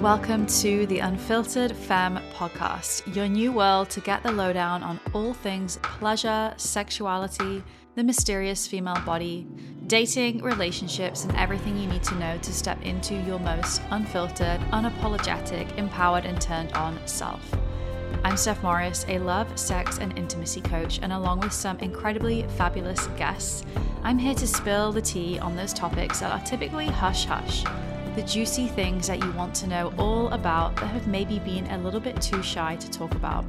Welcome to the Unfiltered Femme podcast, your new world to get the lowdown on all things pleasure, sexuality, the mysterious female body, dating, relationships, and everything you need to know to step into your most unfiltered, unapologetic, empowered, and turned on self. I'm Steph Morris, a love, sex, and intimacy coach, and along with some incredibly fabulous guests, I'm here to spill the tea on those topics that are typically hush hush the juicy things that you want to know all about that have maybe been a little bit too shy to talk about.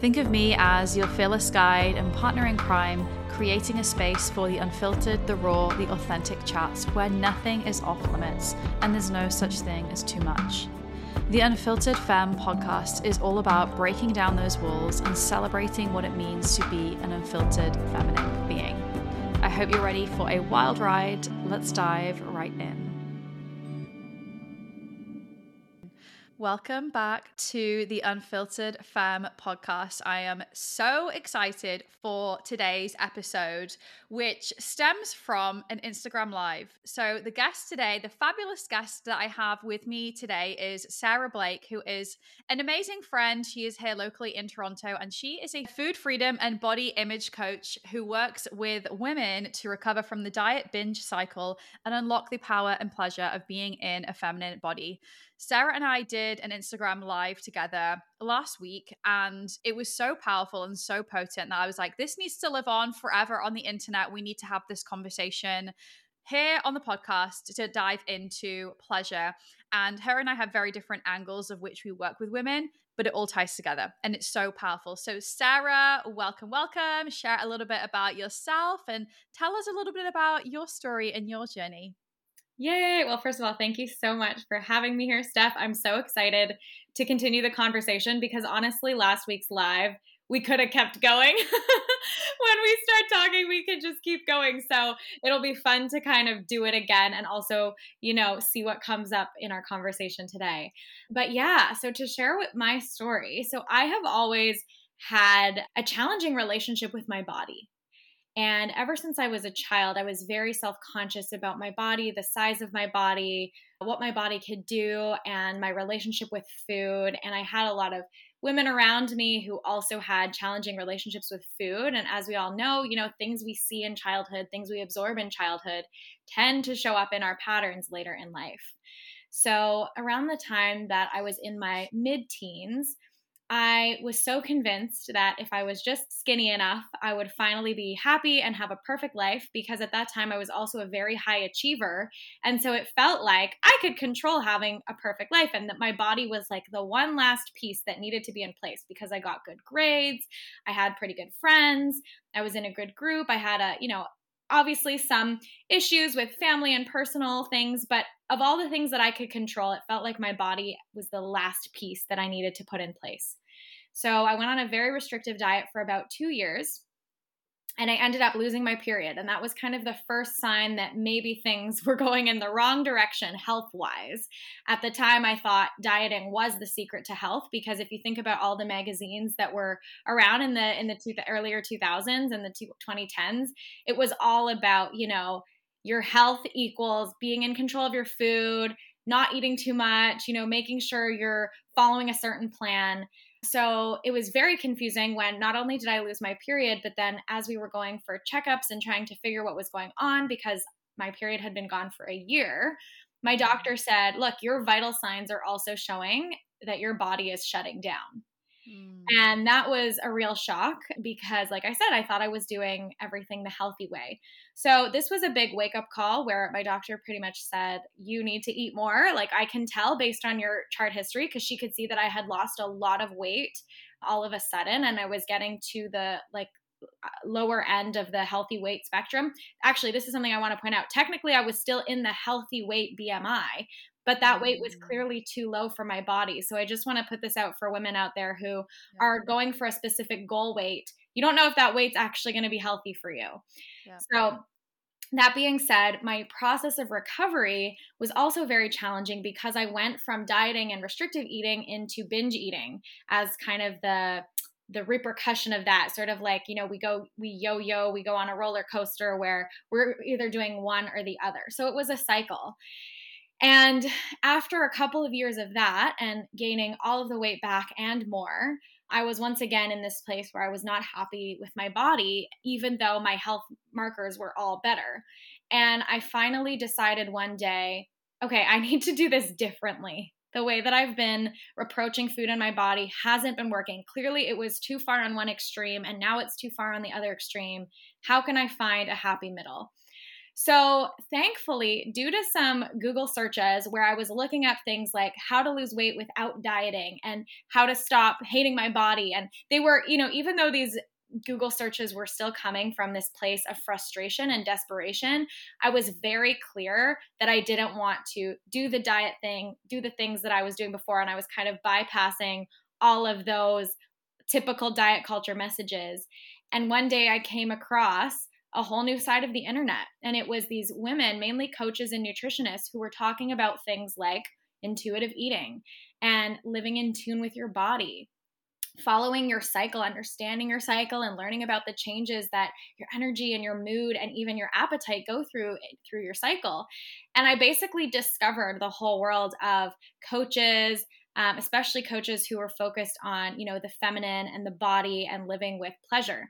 Think of me as your fearless guide and partner in crime, creating a space for the unfiltered, the raw, the authentic chats where nothing is off limits and there's no such thing as too much. The Unfiltered Femme podcast is all about breaking down those walls and celebrating what it means to be an unfiltered feminine being. I hope you're ready for a wild ride. Let's dive right in. Welcome back to the Unfiltered Femme podcast. I am so excited for today's episode, which stems from an Instagram Live. So, the guest today, the fabulous guest that I have with me today is Sarah Blake, who is an amazing friend. She is here locally in Toronto, and she is a food freedom and body image coach who works with women to recover from the diet binge cycle and unlock the power and pleasure of being in a feminine body. Sarah and I did an Instagram live together last week, and it was so powerful and so potent that I was like, this needs to live on forever on the internet. We need to have this conversation here on the podcast to dive into pleasure. And her and I have very different angles of which we work with women, but it all ties together and it's so powerful. So, Sarah, welcome, welcome. Share a little bit about yourself and tell us a little bit about your story and your journey. Yay! Well, first of all, thank you so much for having me here, Steph. I'm so excited to continue the conversation because honestly, last week's live, we could have kept going. when we start talking, we could just keep going. So it'll be fun to kind of do it again and also, you know, see what comes up in our conversation today. But yeah, so to share with my story, so I have always had a challenging relationship with my body. And ever since I was a child, I was very self conscious about my body, the size of my body, what my body could do, and my relationship with food. And I had a lot of women around me who also had challenging relationships with food. And as we all know, you know, things we see in childhood, things we absorb in childhood tend to show up in our patterns later in life. So, around the time that I was in my mid teens, I was so convinced that if I was just skinny enough, I would finally be happy and have a perfect life because at that time I was also a very high achiever. And so it felt like I could control having a perfect life and that my body was like the one last piece that needed to be in place because I got good grades, I had pretty good friends, I was in a good group, I had a, you know, obviously some issues with family and personal things, but of all the things that I could control, it felt like my body was the last piece that I needed to put in place. So I went on a very restrictive diet for about two years and I ended up losing my period. And that was kind of the first sign that maybe things were going in the wrong direction health wise. At the time, I thought dieting was the secret to health because if you think about all the magazines that were around in the in the two, earlier 2000s and the 2010s, it was all about you know your health equals being in control of your food, not eating too much, you know, making sure you're following a certain plan. So it was very confusing when not only did I lose my period, but then as we were going for checkups and trying to figure what was going on because my period had been gone for a year, my doctor said, Look, your vital signs are also showing that your body is shutting down. Mm. And that was a real shock because, like I said, I thought I was doing everything the healthy way. So, this was a big wake up call where my doctor pretty much said, You need to eat more. Like, I can tell based on your chart history because she could see that I had lost a lot of weight all of a sudden and I was getting to the like uh, lower end of the healthy weight spectrum. Actually, this is something I want to point out. Technically, I was still in the healthy weight BMI, but that weight was mm. clearly too low for my body. So I just want to put this out for women out there who yeah. are going for a specific goal weight. You don't know if that weight's actually going to be healthy for you. Yeah. So that being said, my process of recovery was also very challenging because I went from dieting and restrictive eating into binge eating as kind of the the repercussion of that sort of like you know we go we yo-yo we go on a roller coaster where we're either doing one or the other so it was a cycle And after a couple of years of that and gaining all of the weight back and more, I was once again in this place where I was not happy with my body, even though my health markers were all better. And I finally decided one day, okay, I need to do this differently. The way that I've been approaching food in my body hasn't been working. Clearly, it was too far on one extreme, and now it's too far on the other extreme. How can I find a happy middle? So, thankfully, due to some Google searches where I was looking up things like how to lose weight without dieting and how to stop hating my body, and they were, you know, even though these Google searches were still coming from this place of frustration and desperation, I was very clear that I didn't want to do the diet thing, do the things that I was doing before. And I was kind of bypassing all of those typical diet culture messages. And one day I came across a whole new side of the internet. And it was these women, mainly coaches and nutritionists, who were talking about things like intuitive eating and living in tune with your body, following your cycle, understanding your cycle, and learning about the changes that your energy and your mood and even your appetite go through through your cycle. And I basically discovered the whole world of coaches. Um, especially coaches who are focused on you know the feminine and the body and living with pleasure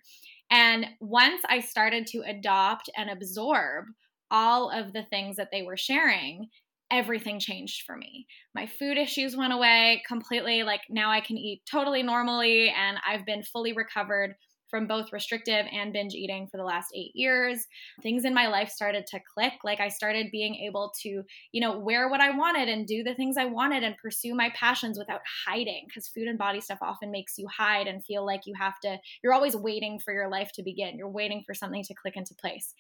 and once I started to adopt and absorb all of the things that they were sharing, everything changed for me. My food issues went away completely. Like now I can eat totally normally, and I've been fully recovered from both restrictive and binge eating for the last eight years. Things in my life started to click. Like I started being able to, you know, wear what I wanted and do the things I wanted and pursue my passions without hiding because food and body stuff often makes you hide and feel like you have to, you're always waiting for your life to begin. You're waiting for something to click into place.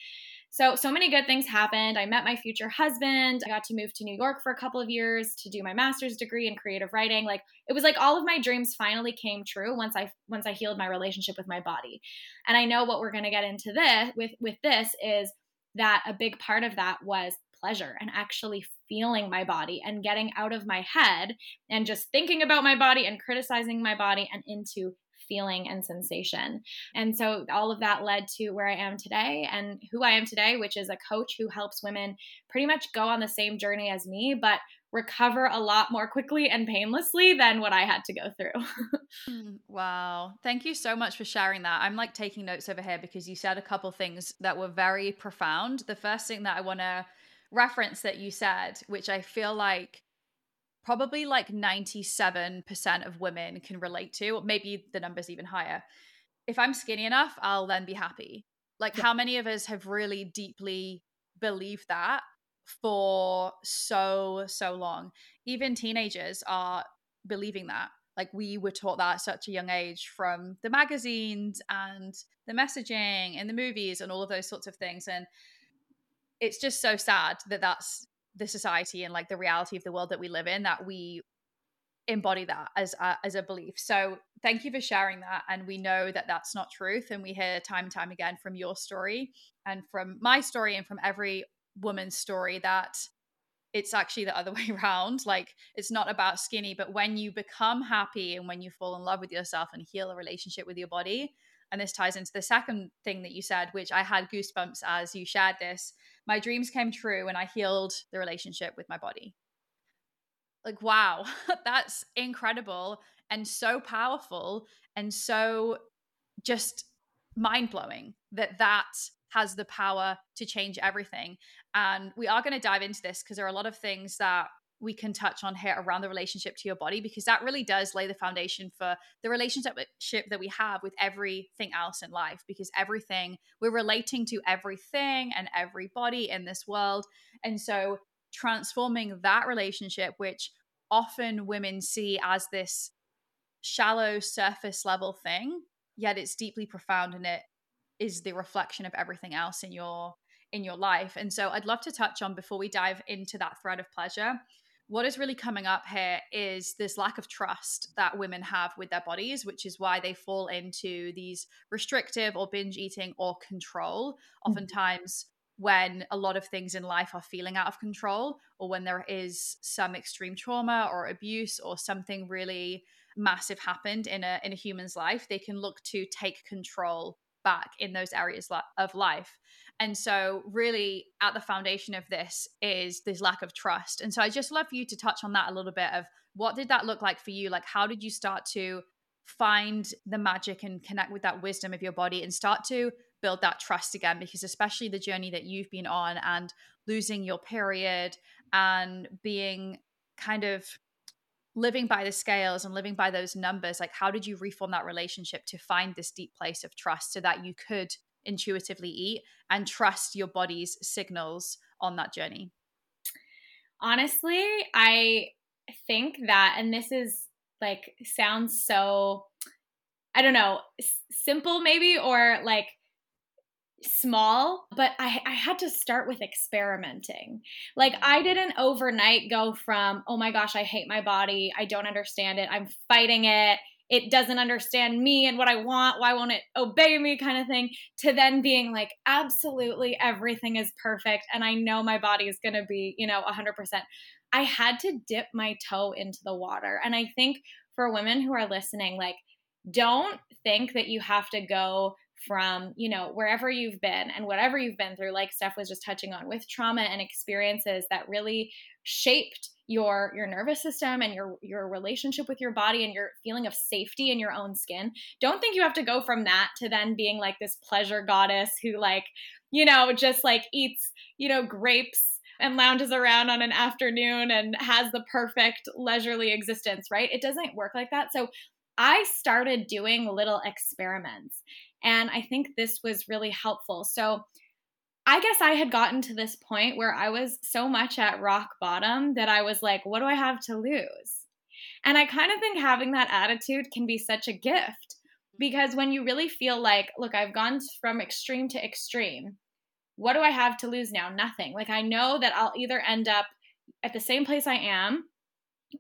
So, so many good things happened. I met my future husband. I got to move to New York for a couple of years to do my master's degree in creative writing. Like it was like all of my dreams finally came true once I once I healed my relationship with my body. And I know what we're going to get into this with with this is that a big part of that was pleasure and actually feeling my body and getting out of my head and just thinking about my body and criticizing my body and into feeling and sensation. And so all of that led to where I am today and who I am today, which is a coach who helps women pretty much go on the same journey as me, but recover a lot more quickly and painlessly than what I had to go through. Hmm, wow. Thank you so much for sharing that. I'm like taking notes over here because you said a couple things that were very profound. The first thing that I want to reference that you said, which I feel like probably like 97% of women can relate to, or maybe the number's even higher. If I'm skinny enough, I'll then be happy. Like, yeah. how many of us have really deeply believed that for so, so long? Even teenagers are believing that. Like, we were taught that at such a young age from the magazines and the messaging and the movies and all of those sorts of things. And it's just so sad that that's the society and like the reality of the world that we live in that we embody that as a, as a belief. So thank you for sharing that. And we know that that's not truth. And we hear time and time again from your story and from my story and from every woman's story that it's actually the other way around. Like it's not about skinny, but when you become happy and when you fall in love with yourself and heal a relationship with your body. And this ties into the second thing that you said, which I had goosebumps as you shared this my dreams came true and I healed the relationship with my body. Like, wow, that's incredible and so powerful and so just mind blowing that that has the power to change everything. And we are going to dive into this because there are a lot of things that we can touch on here around the relationship to your body because that really does lay the foundation for the relationship that we have with everything else in life because everything we're relating to everything and everybody in this world. And so transforming that relationship which often women see as this shallow surface level thing yet it's deeply profound and it is the reflection of everything else in your in your life. And so i'd love to touch on before we dive into that thread of pleasure what is really coming up here is this lack of trust that women have with their bodies, which is why they fall into these restrictive or binge eating or control. Mm-hmm. Oftentimes, when a lot of things in life are feeling out of control, or when there is some extreme trauma or abuse or something really massive happened in a in a human's life, they can look to take control back in those areas of life. And so, really, at the foundation of this is this lack of trust. And so, I just love you to touch on that a little bit of what did that look like for you? Like, how did you start to find the magic and connect with that wisdom of your body and start to build that trust again? Because, especially the journey that you've been on and losing your period and being kind of living by the scales and living by those numbers like how did you reform that relationship to find this deep place of trust so that you could intuitively eat and trust your body's signals on that journey? Honestly, I think that, and this is like sounds so, I don't know, simple maybe, or like small, but I, I had to start with experimenting. Like, I didn't overnight go from, oh my gosh, I hate my body. I don't understand it. I'm fighting it it doesn't understand me and what I want. Why won't it obey me? kind of thing. To then being like, absolutely everything is perfect. And I know my body is going to be, you know, 100%. I had to dip my toe into the water. And I think for women who are listening, like, don't think that you have to go from you know wherever you've been and whatever you've been through like steph was just touching on with trauma and experiences that really shaped your your nervous system and your your relationship with your body and your feeling of safety in your own skin don't think you have to go from that to then being like this pleasure goddess who like you know just like eats you know grapes and lounges around on an afternoon and has the perfect leisurely existence right it doesn't work like that so I started doing little experiments. And I think this was really helpful. So I guess I had gotten to this point where I was so much at rock bottom that I was like, what do I have to lose? And I kind of think having that attitude can be such a gift because when you really feel like, look, I've gone from extreme to extreme, what do I have to lose now? Nothing. Like, I know that I'll either end up at the same place I am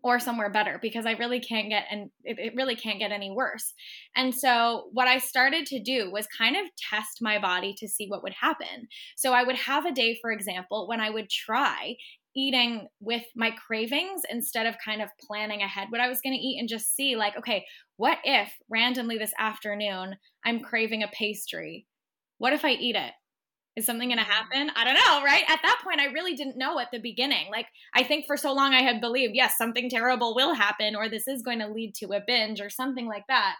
or somewhere better because I really can't get and it, really can't get any worse. And so what I started to do was kind of test my body to see what would happen. So I would have a day for example when I would try eating with my cravings instead of kind of planning ahead what I was going to eat and just see like okay, what if randomly this afternoon I'm craving a pastry? What if I eat it? Is something going to mm-hmm. happen? I don't know, right? At that point, I really didn't know at the beginning. Like, I think for so long I had believed, yes, something terrible will happen, or this is going to lead to a binge, or something like that.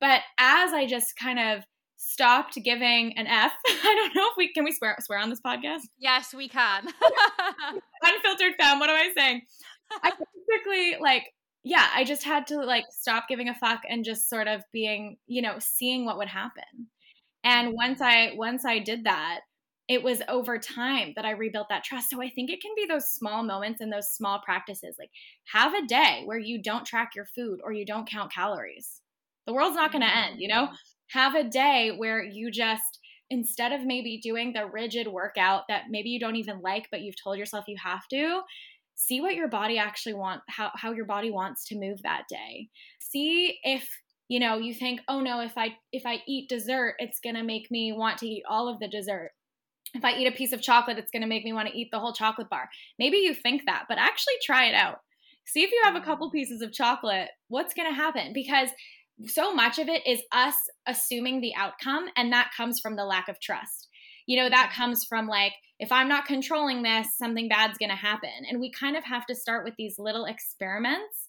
But as I just kind of stopped giving an F, I don't know if we can we swear swear on this podcast. Yes, we can. Unfiltered femme. What am I saying? I basically like yeah, I just had to like stop giving a fuck and just sort of being, you know, seeing what would happen. And once I once I did that, it was over time that I rebuilt that trust. So I think it can be those small moments and those small practices. Like have a day where you don't track your food or you don't count calories. The world's not going to end, you know? Have a day where you just, instead of maybe doing the rigid workout that maybe you don't even like, but you've told yourself you have to, see what your body actually want how, how your body wants to move that day see if you know you think oh no if i if i eat dessert it's going to make me want to eat all of the dessert if I eat a piece of chocolate, it's going to make me want to eat the whole chocolate bar. Maybe you think that, but actually try it out. See if you have a couple mm. pieces of chocolate, what's going to happen? Because so much of it is us assuming the outcome, and that comes from the lack of trust. You know, that mm. comes from like, if I'm not controlling this, something bad's going to happen. And we kind of have to start with these little experiments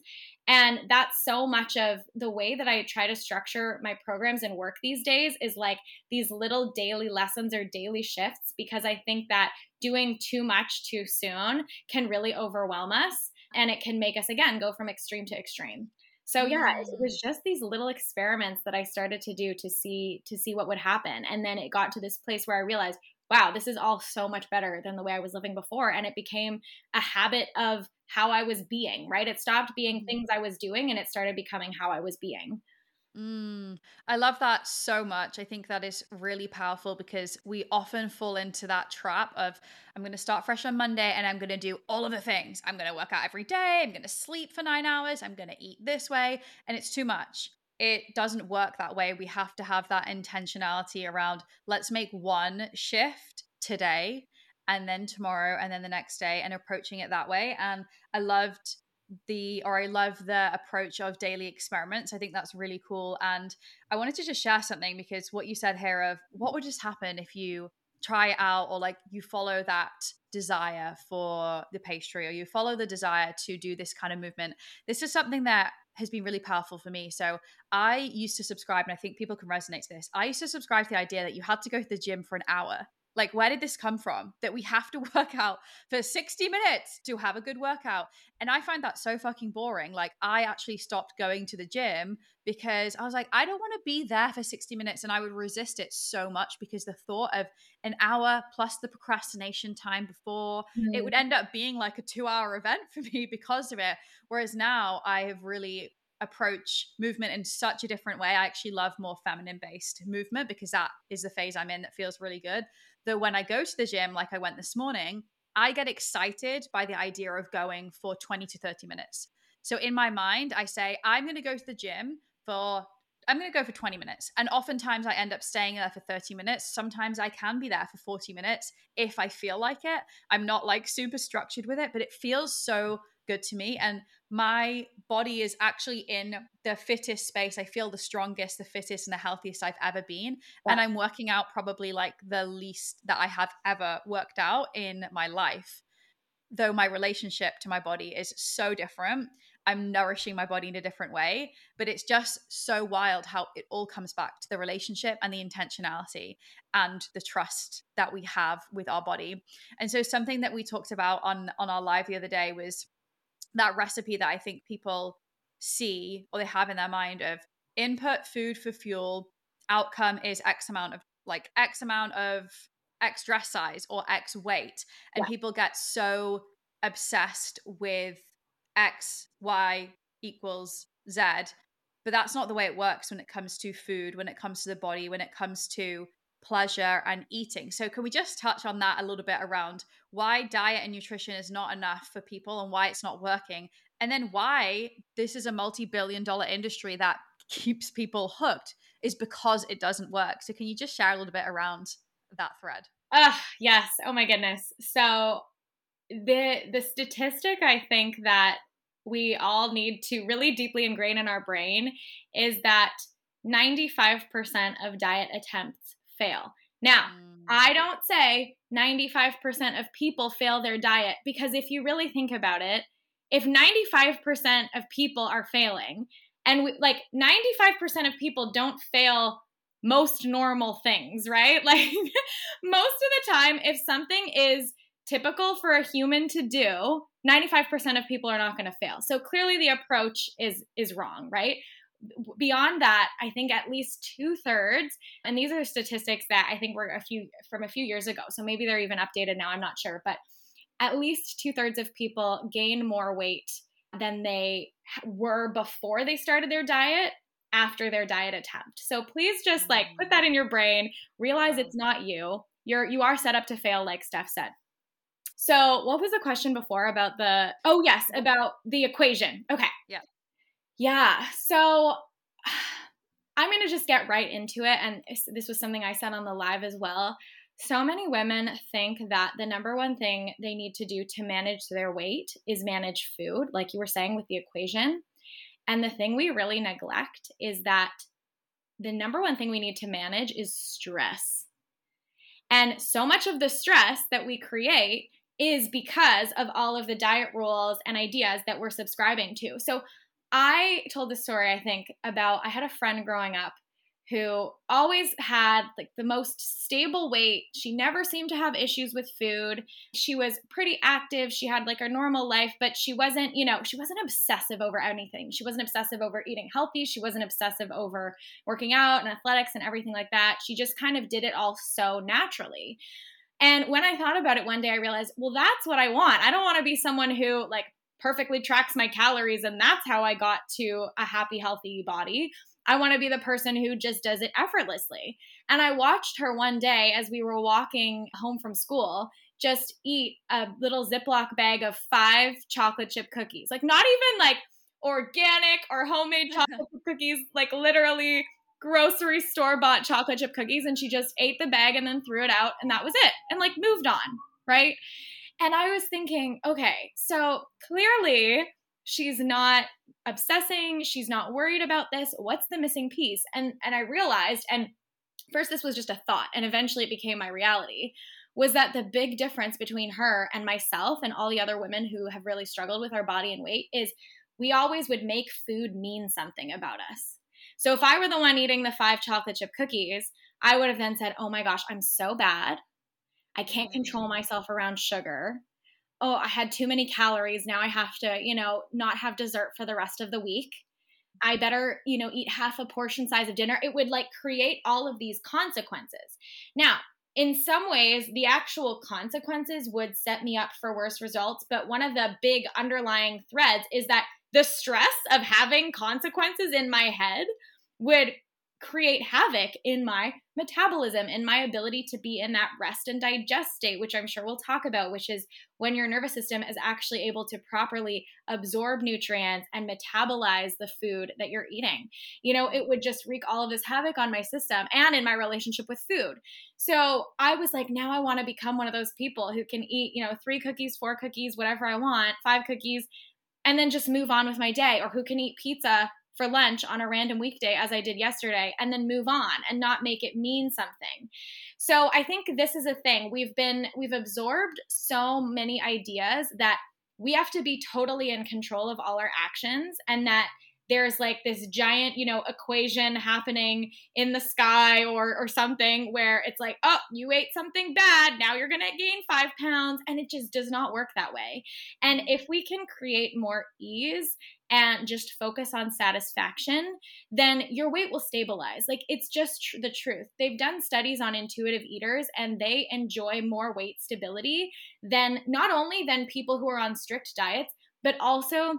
and that's so much of the way that I try to structure my programs and work these days is like these little daily lessons or daily shifts because I think that doing too much too soon can really overwhelm us and it can make us again go from extreme to extreme. So yeah, it mm. was just these little experiments that I started to do to see to see what would happen and then it got to this place where I realized wow, this is all so much better than the way I was living before. And it became a habit of how I was being, right? It stopped being mm-hmm. things I was doing and it started becoming how I was being. Mm, I love that so much. I think that is really powerful because we often fall into that trap of I'm going to start fresh on Monday and I'm going to do all of the things. I'm going to work out every day. I'm going to sleep for nine hours. I'm going to eat this way. And it's too much it doesn't work that way. We have to have that intentionality around let's make one shift today and then tomorrow and then the next day and approaching it that way. And I loved the or I love the approach of daily experiments. I think that's really cool. And I wanted to just share something because what you said here of what would just happen if you try out or like you follow that desire for the pastry or you follow the desire to do this kind of movement. This is something that has been really powerful for me. So I used to subscribe, and I think people can resonate to this. I used to subscribe to the idea that you had to go to the gym for an hour like, where did this come from? That we have to work out for 60 minutes to have a good workout. And I find that so fucking boring. Like, I actually stopped going to the gym because I was like, I don't want to be there for 60 minutes. And I would resist it so much because the thought of an hour plus the procrastination time before, mm-hmm. it would end up being like a two hour event for me because of it. Whereas now I have really approach movement in such a different way. I actually love more feminine based movement because that is the phase I'm in that feels really good. Though when I go to the gym, like I went this morning, I get excited by the idea of going for 20 to 30 minutes. So in my mind, I say, I'm going to go to the gym for I'm going to go for 20 minutes. And oftentimes I end up staying there for 30 minutes. Sometimes I can be there for 40 minutes if I feel like it. I'm not like super structured with it, but it feels so good to me. And my body is actually in the fittest space. I feel the strongest, the fittest, and the healthiest I've ever been. And I'm working out probably like the least that I have ever worked out in my life. Though my relationship to my body is so different. I'm nourishing my body in a different way. But it's just so wild how it all comes back to the relationship and the intentionality and the trust that we have with our body. And so something that we talked about on on our live the other day was that recipe that I think people see or they have in their mind of input food for fuel, outcome is X amount of like X amount of X dress size or X weight. And yeah. people get so obsessed with X, Y equals Z. But that's not the way it works when it comes to food, when it comes to the body, when it comes to pleasure and eating. So, can we just touch on that a little bit around why diet and nutrition is not enough for people and why it's not working? And then why this is a multi billion dollar industry that keeps people hooked is because it doesn't work. So, can you just share a little bit around that thread? Uh, yes. Oh my goodness. So, the the statistic I think that we all need to really deeply ingrain in our brain is that 95% of diet attempts fail. Now, mm. I don't say 95% of people fail their diet because if you really think about it, if 95% of people are failing, and we, like 95% of people don't fail most normal things, right? Like most of the time, if something is typical for a human to do, 95% of people are not going to fail. So clearly the approach is is wrong, right? Beyond that, I think at least two thirds, and these are statistics that I think were a few from a few years ago. So maybe they're even updated now. I'm not sure, but at least two thirds of people gain more weight than they were before they started their diet after their diet attempt. So please just like mm. put that in your brain, realize it's not you. You're you are set up to fail like Steph said. So, what was the question before about the Oh, yes, about the equation. Okay. Yeah. Yeah. So I'm going to just get right into it. And this was something I said on the live as well. So many women think that the number one thing they need to do to manage their weight is manage food, like you were saying with the equation. And the thing we really neglect is that the number one thing we need to manage is stress. And so much of the stress that we create is because of all of the diet rules and ideas that we're subscribing to. So I told the story, I think, about I had a friend growing up who always had like the most stable weight. She never seemed to have issues with food. She was pretty active. She had like a normal life, but she wasn't, you know, she wasn't obsessive over anything. She wasn't obsessive over eating healthy. She wasn't obsessive over working out and athletics and everything like that. She just kind of did it all so naturally. And when I thought about it one day, I realized, well, that's what I want. I don't want to be someone who like perfectly tracks my calories and that's how I got to a happy, healthy body. I want to be the person who just does it effortlessly. And I watched her one day as we were walking home from school just eat a little Ziploc bag of five chocolate chip cookies. Like, not even like organic or homemade chocolate chip cookies, like literally grocery store bought chocolate chip cookies. And she just ate the bag and then threw it out. And that was it. And like moved on. Right. And I was thinking, okay, so clearly she's not obsessing she's not worried about this what's the missing piece? And and i realized and first this was just a thought and eventually it became my reality was that the big difference between her and myself and all the other women who have really struggled with our body and weight is we always would make food mean something about us. So if i were the one eating the five chocolate chip cookies i would have then said oh my gosh i'm so bad i can't control mm. myself around sugar oh, I had too many calories. Now I have to, you know, not have dessert for the rest of the week. I better, you know, eat half a portion size of dinner. It would like create all of these consequences. Now, in some ways, the actual consequences would set me up for worse results. But one of the big underlying threads is that the stress of having consequences in my head would create havoc in my metabolism and my ability to be in that rest and digest state, which I'm sure we'll talk about, which is when your nervous system is actually able to properly absorb nutrients and metabolize the food that you're eating. You know, it would just wreak all of this havoc on my system and in my relationship with food. So I was like, now I want to become one of those people who can eat, you know, three cookies, four cookies, whatever I want, five cookies, and then just move on with my day, or who can eat pizza for lunch on a random weekday as I did yesterday and then move on and not make it mean something. So I think this is a thing. We've been we've absorbed so many ideas that we have to be totally in control of all our actions and that there's like this giant, you know, equation happening in the sky or or something where it's like, oh, you ate something bad, now you're gonna gain five pounds, and it just does not work that way. And if we can create more ease and just focus on satisfaction, then your weight will stabilize. Like it's just tr- the truth. They've done studies on intuitive eaters and they enjoy more weight stability than not only than people who are on strict diets, but also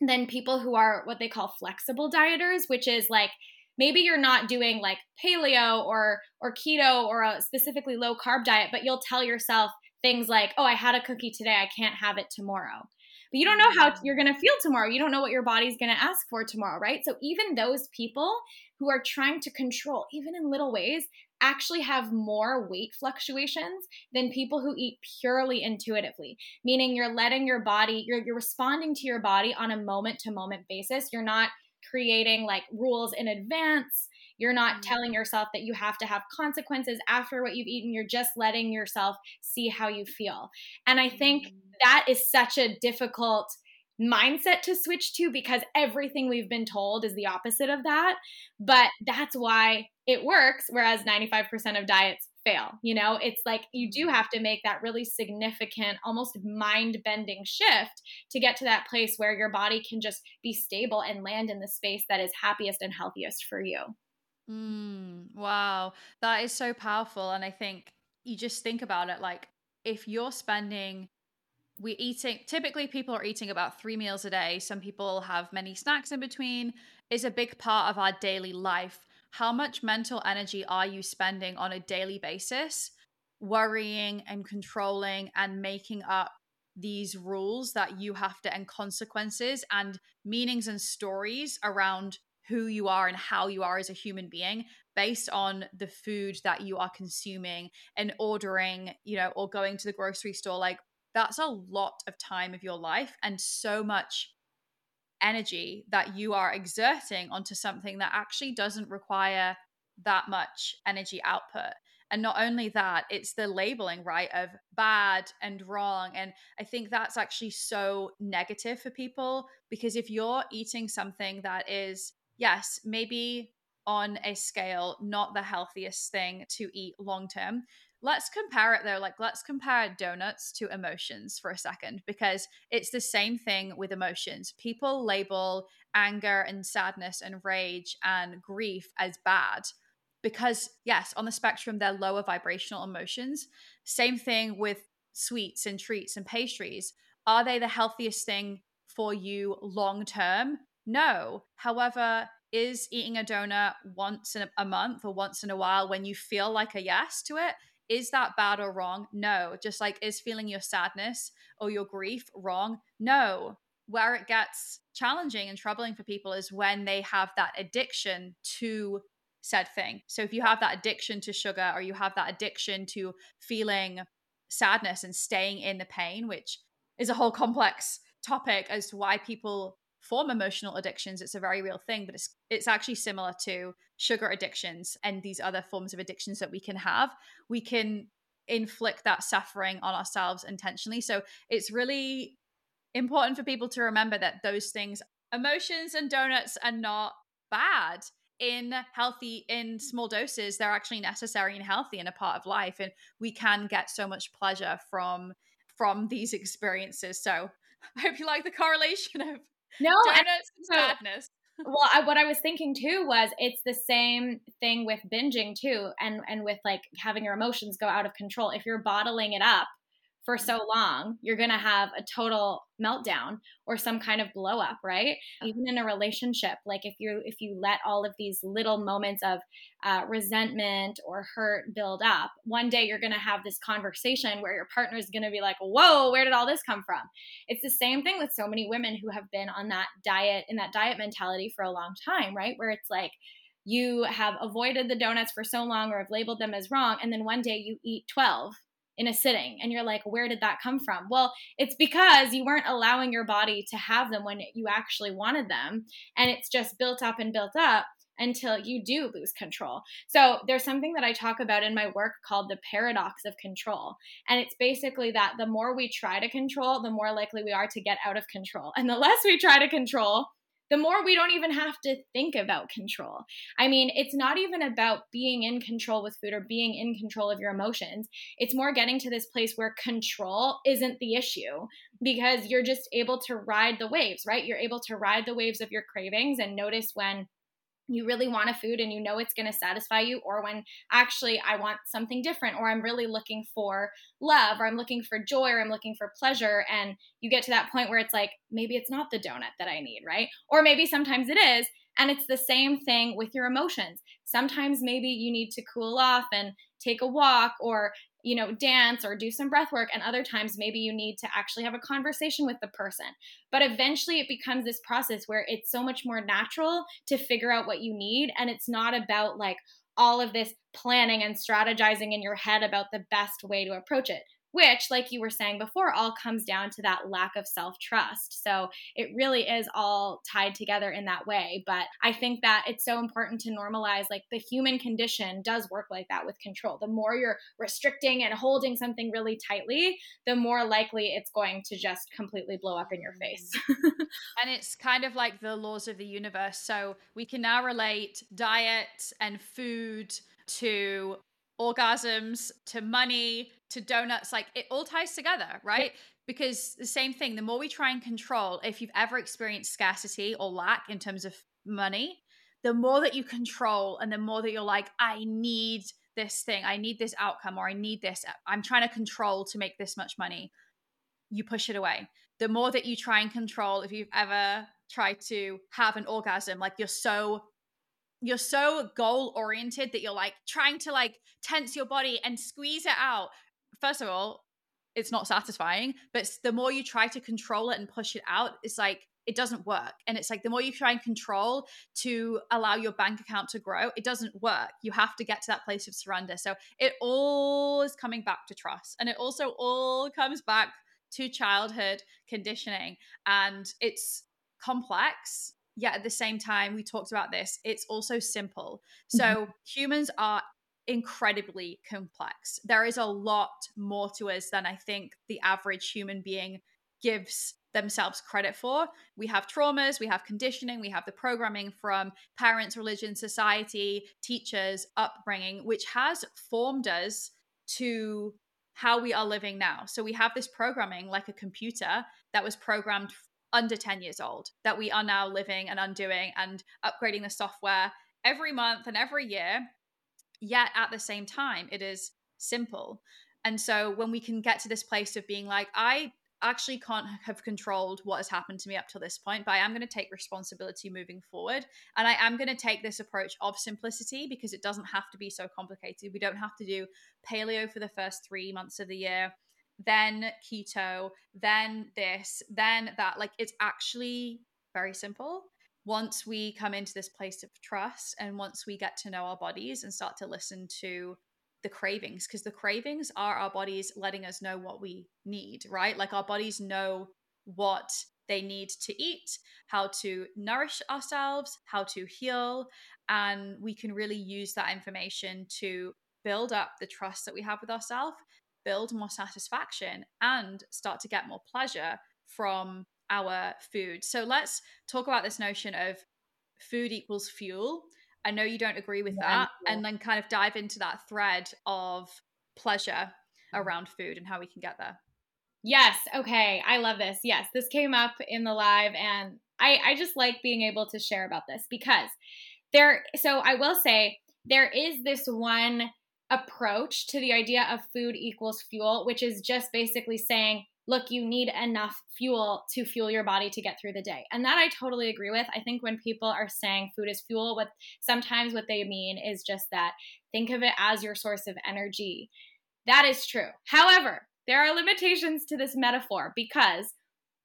than people who are what they call flexible dieters, which is like maybe you're not doing like paleo or or keto or a specifically low carb diet, but you'll tell yourself things like, "Oh, I had a cookie today, I can't have it tomorrow." But you don't know how you're going to feel tomorrow. You don't know what your body's going to ask for tomorrow, right? So even those people who are trying to control, even in little ways, actually have more weight fluctuations than people who eat purely intuitively, meaning you're letting your body, you're, you're responding to your body on a moment to moment basis. You're not creating like rules in advance. You're not mm-hmm. telling yourself that you have to have consequences after what you've eaten. You're just letting yourself see how you feel. And I think mm-hmm. that is such a difficult mindset to switch to because everything we've been told is the opposite of that. But that's why it works, whereas 95% of diets fail. You know, it's like you do have to make that really significant, almost mind bending shift to get to that place where your body can just be stable and land in the space that is happiest and healthiest for you. Mm, wow. That is so powerful. And I think you just think about it like if you're spending we eating typically people are eating about three meals a day some people have many snacks in between is a big part of our daily life how much mental energy are you spending on a daily basis worrying and controlling and making up these rules that you have to and consequences and meanings and stories around who you are and how you are as a human being based on the food that you are consuming and ordering, you know, or going to the grocery store. Like, that's a lot of time of your life and so much energy that you are exerting onto something that actually doesn't require that much energy output. And not only that, it's the labeling, right, of bad and wrong. And I think that's actually so negative for people because if you're eating something that is yes, maybe on a scale, not the healthiest thing to eat long term. Let's compare it though. Like, let's compare donuts to emotions for a second, because it's the same thing with emotions. People label anger and sadness and rage and grief as bad because, yes, on the spectrum, they're lower vibrational emotions. Same thing with sweets and treats and pastries. Are they the healthiest thing for you long term? No. However, is eating a donut once in a month or once in a while when you feel like a yes to it, is that bad or wrong? No. Just like is feeling your sadness or your grief wrong? No. Where it gets challenging and troubling for people is when they have that addiction to said thing. So if you have that addiction to sugar or you have that addiction to feeling sadness and staying in the pain, which is a whole complex topic as to why people form emotional addictions. It's a very real thing, but it's it's actually similar to sugar addictions and these other forms of addictions that we can have. We can inflict that suffering on ourselves intentionally. So it's really important for people to remember that those things, emotions and donuts, are not bad in healthy in small doses they're actually necessary and healthy and a part of life and we can get so much pleasure from from these experiences so i hope you like the correlation of no and so, sadness. well I, what i was thinking too was it's the same thing with binging too and and with like having your emotions go out of control. If you're bottling it up for so long, you're going to have a total meltdown or some kind of blow up, right? Even in a relationship, like if you if you let all of these little moments of uh, resentment or hurt build up, one day you're going to have this conversation where your partner is going to be like, "Whoa, where did all this come from?" It's the same thing with so many women who have been on that diet in that diet mentality for a long time, right? Where it's like you have avoided the donuts for so long or have labeled them as wrong and then one day you eat 12 in a sitting and you're like where did that come from well it's because you weren't allowing your body to have them when you actually wanted them and it's just built up and built up until you do lose control. So there's something that I talk about in my work called the paradox of control. And it's basically that the more we try to control, the more likely we are to get out of control. And the less we try to control, the more we don't even have to think about control. I mean, it's not even about being in control with food or being in control of your emotions. It's more getting to this place where control isn't the issue because you're just able to ride the waves, right? You're able to ride the waves of your cravings and notice when you really want a food and you know it's going to satisfy you, or when actually I want something different, or I'm really looking for love, or I'm looking for joy, or I'm looking for pleasure. And you get to that point where it's like, maybe it's not the donut that I need, right? Or maybe sometimes it is. And it's the same thing with your emotions. Sometimes maybe you need to cool off and take a walk, or you know, dance or do some breath work. And other times, maybe you need to actually have a conversation with the person. But eventually, it becomes this process where it's so much more natural to figure out what you need. And it's not about like all of this planning and strategizing in your head about the best way to approach it which, like you were saying before, all comes down to that lack of self trust. So it really is all tied together in that way. But I think that it's so important to normalize like the human condition does work like that with control. The more you're restricting and holding something really tightly, the more likely it's going to just completely blow up in your face. Mm-hmm. and it's kind of like the laws of the universe. So we can now relate diet and food to orgasms to money to donuts like it all ties together right? Because the same thing the more we try and control if you've ever experienced scarcity or lack in terms of money the more that you control and the more that you're like i need this thing. I need this outcome or i need this i'm trying to control to make this much money. You push it away. The more that you try and control if you've ever tried to have an orgasm like you're so you're so goal oriented that you're like trying to like tense your body and squeeze it out. First of all, it's not satisfying, but the more you try to control it and push it out, it's like it doesn't work. And it's like the more you try and control to allow your bank account to grow, it doesn't work. You have to get to that place of surrender. So it all is coming back to trust. And it also all comes back to childhood conditioning. And it's complex yet at the same time, we talked about this, it's also simple. So mm-hmm. humans are incredibly complex. There is a lot more to us than I think the average human being gives themselves credit for. We have traumas, we have conditioning, we have the programming from parents, religion, society, teachers, upbringing, which has formed us to how we are living now. So we have this programming like a computer that was programmed under 10 years old that we are now living and undoing and upgrading the software every month and every year. Yet at the same time, it is simple. And so when we can get to this place of being like, I actually can't have controlled what has happened to me up to this point, but I am going to take responsibility moving forward. And I am going to take this approach of simplicity because it doesn't have to be so complicated. We don't have to do paleo for the first three months of the year then keto, then this, then that. Like it's actually very simple. Once we come into this place of trust and once we get to know our bodies and start to listen to the cravings, because the cravings are our bodies letting us know what we need, right? Like our bodies know what they need to eat, how to nourish ourselves, how to heal. And we can really use that information to build up the trust that we have with ourselves, build more satisfaction, and start to get more pleasure from our food. So let's talk about this notion of food equals fuel. I know you don't agree with yeah, that, and then kind of dive into that thread of pleasure mm-hmm. around food and how we can get there. Yes. Okay. I love this. Yes. This came up in the live, and I, I just like being able to share about this because there, so I will say, there is this one approach to the idea of food equals fuel, which is just basically saying, look, you need enough fuel to fuel your body to get through the day. And that I totally agree with. I think when people are saying food is fuel, what sometimes what they mean is just that think of it as your source of energy. That is true. However, there are limitations to this metaphor because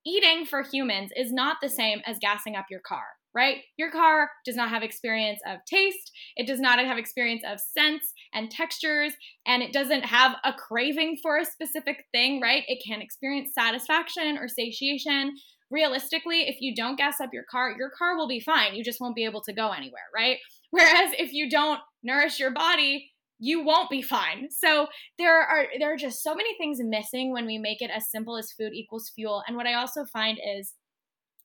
eating for humans is not the same as gassing up your car, right? Your car does not have experience of taste, it does not have experience of scents and textures, and it doesn't have a craving for a specific thing, right? It can't experience satisfaction or satiation. Realistically, if you don't gas up your car, your car will be fine. You just won't be able to go anywhere, right? Whereas if you don't nourish your body, you won't be fine. So there are there are just so many things missing when we make it as simple as food equals fuel. And what I also find is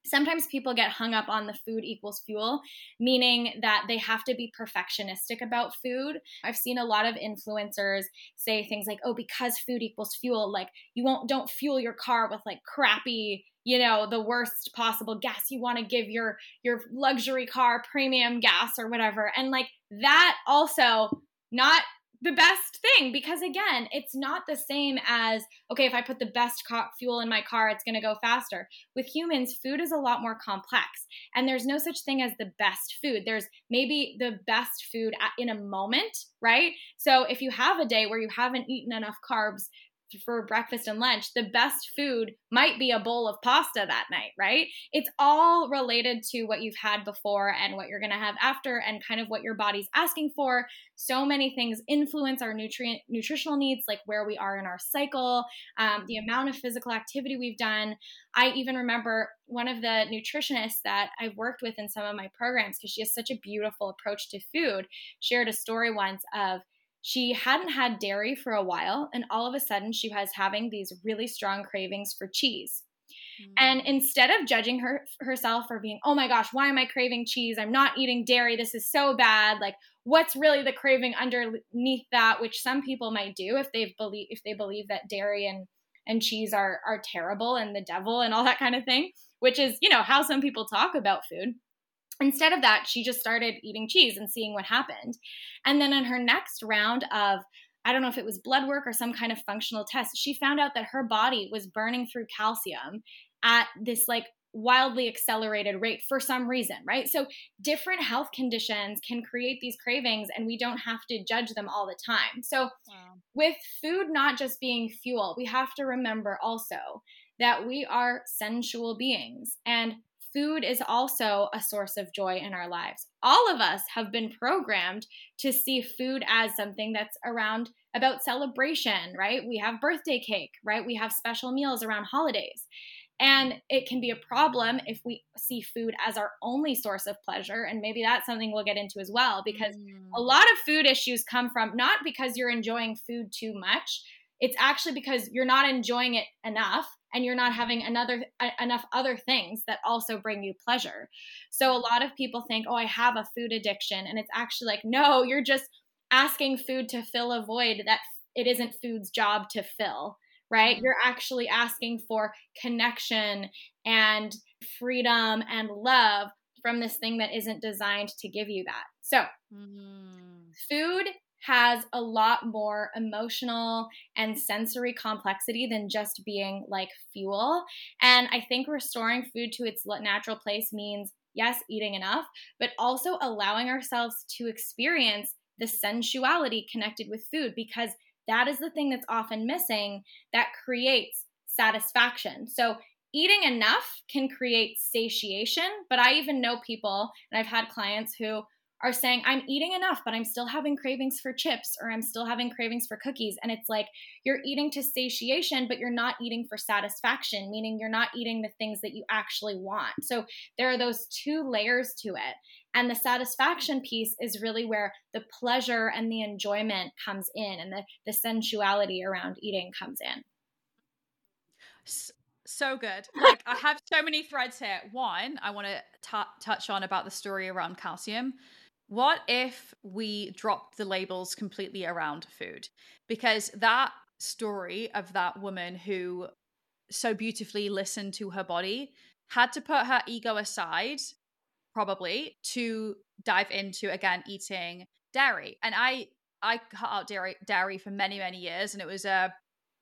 sometimes people get hung up on the food equals fuel, meaning that they have to be perfectionistic about food. I've seen a lot of influencers say things like, "Oh, because food equals fuel, like you won't don't fuel your car with like crappy you know the worst possible gas you want to give your your luxury car premium gas or whatever and like that also not the best thing because again it's not the same as okay if i put the best fuel in my car it's going to go faster. With humans food is a lot more complex and there's no such thing as the best food. There's maybe the best food in a moment right? So if you have a day where you haven't eaten enough carbs for breakfast and lunch, the best food might be a bowl of pasta that night, right? It's all related to what you've had before and what you're going to have after and kind of what your body's asking for. So many things influence our nutrient nutritional needs, like where we are in our cycle, um, the amount of physical activity we've done. I even remember one of the nutritionists that I've worked with in some of my programs because she has such a beautiful approach to food shared a story once of she hadn't had dairy for a while, and all of a sudden she was having these really strong cravings for cheese. Mm. And instead of judging her herself for being, "Oh my gosh, why am I craving cheese? I'm not eating dairy. This is so bad." Like, what's really the craving underneath that? Which some people might do if they believe if they believe that dairy and and cheese are are terrible and the devil and all that kind of thing. Which is, you know, how some people talk about food. Instead of that, she just started eating cheese and seeing what happened. And then in her next round of I don't know if it was blood work or some kind of functional test, she found out that her body was burning through calcium at this like wildly accelerated rate for some reason, right? So different health conditions can create these cravings and we don't have to judge them all the time. So wow. with food not just being fuel, we have to remember also that we are sensual beings and food is also a source of joy in our lives. All of us have been programmed to see food as something that's around about celebration, right? We have birthday cake, right? We have special meals around holidays. And it can be a problem if we see food as our only source of pleasure. And maybe that's something we'll get into as well, because mm. a lot of food issues come from not because you're enjoying food too much, it's actually because you're not enjoying it enough and you're not having another uh, enough other things that also bring you pleasure. So a lot of people think, "Oh, I have a food addiction." And it's actually like, "No, you're just asking food to fill a void that it isn't food's job to fill." Right? Mm-hmm. You're actually asking for connection and freedom and love from this thing that isn't designed to give you that. So, mm-hmm. food has a lot more emotional and sensory complexity than just being like fuel. And I think restoring food to its natural place means, yes, eating enough, but also allowing ourselves to experience the sensuality connected with food because that is the thing that's often missing that creates satisfaction. So, eating enough can create satiation, but I even know people, and I've had clients who are saying, I'm eating enough, but I'm still having cravings for chips or I'm still having cravings for cookies. And it's like you're eating to satiation, but you're not eating for satisfaction, meaning you're not eating the things that you actually want. So there are those two layers to it. And the satisfaction piece is really where the pleasure and the enjoyment comes in and the, the sensuality around eating comes in. So good. Like I have so many threads here. One, I want to touch on about the story around calcium. What if we dropped the labels completely around food? Because that story of that woman who so beautifully listened to her body had to put her ego aside probably to dive into again eating dairy. And i i cut out dairy dairy for many many years and it was a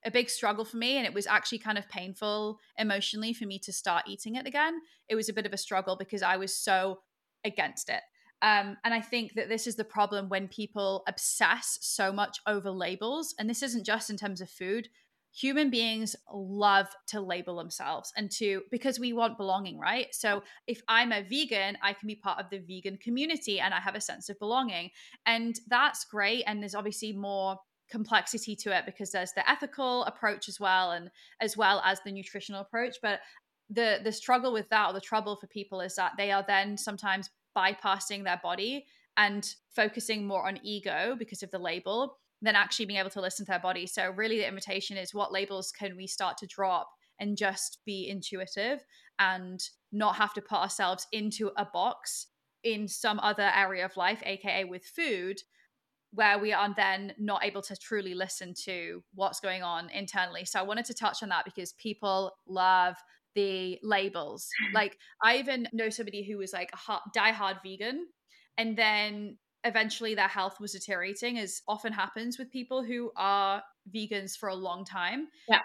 a big struggle for me and it was actually kind of painful emotionally for me to start eating it again. It was a bit of a struggle because i was so against it um, and i think that this is the problem when people obsess so much over labels and this isn't just in terms of food. Human beings love to label themselves and to because we want belonging right? So if i'm a vegan i can be part of the vegan community and i have a sense of belonging. And that's great and there's obviously more complexity to it because there's the ethical approach as well and as well as the nutritional approach. But the the struggle with that or the trouble for people is that they are then sometimes bypassing their body and focusing more on ego because of the label than actually being able to listen to their body. So, really, the invitation is what labels can we start to drop and just be intuitive and not have to put ourselves into a box in some other area of life, aka with food, where we are then not able to truly listen to what's going on internally. So, I wanted to touch on that because people love the labels. Like, I even know somebody who was like a die-hard vegan and then eventually their health was deteriorating as often happens with people who are vegans for a long time. Yeah.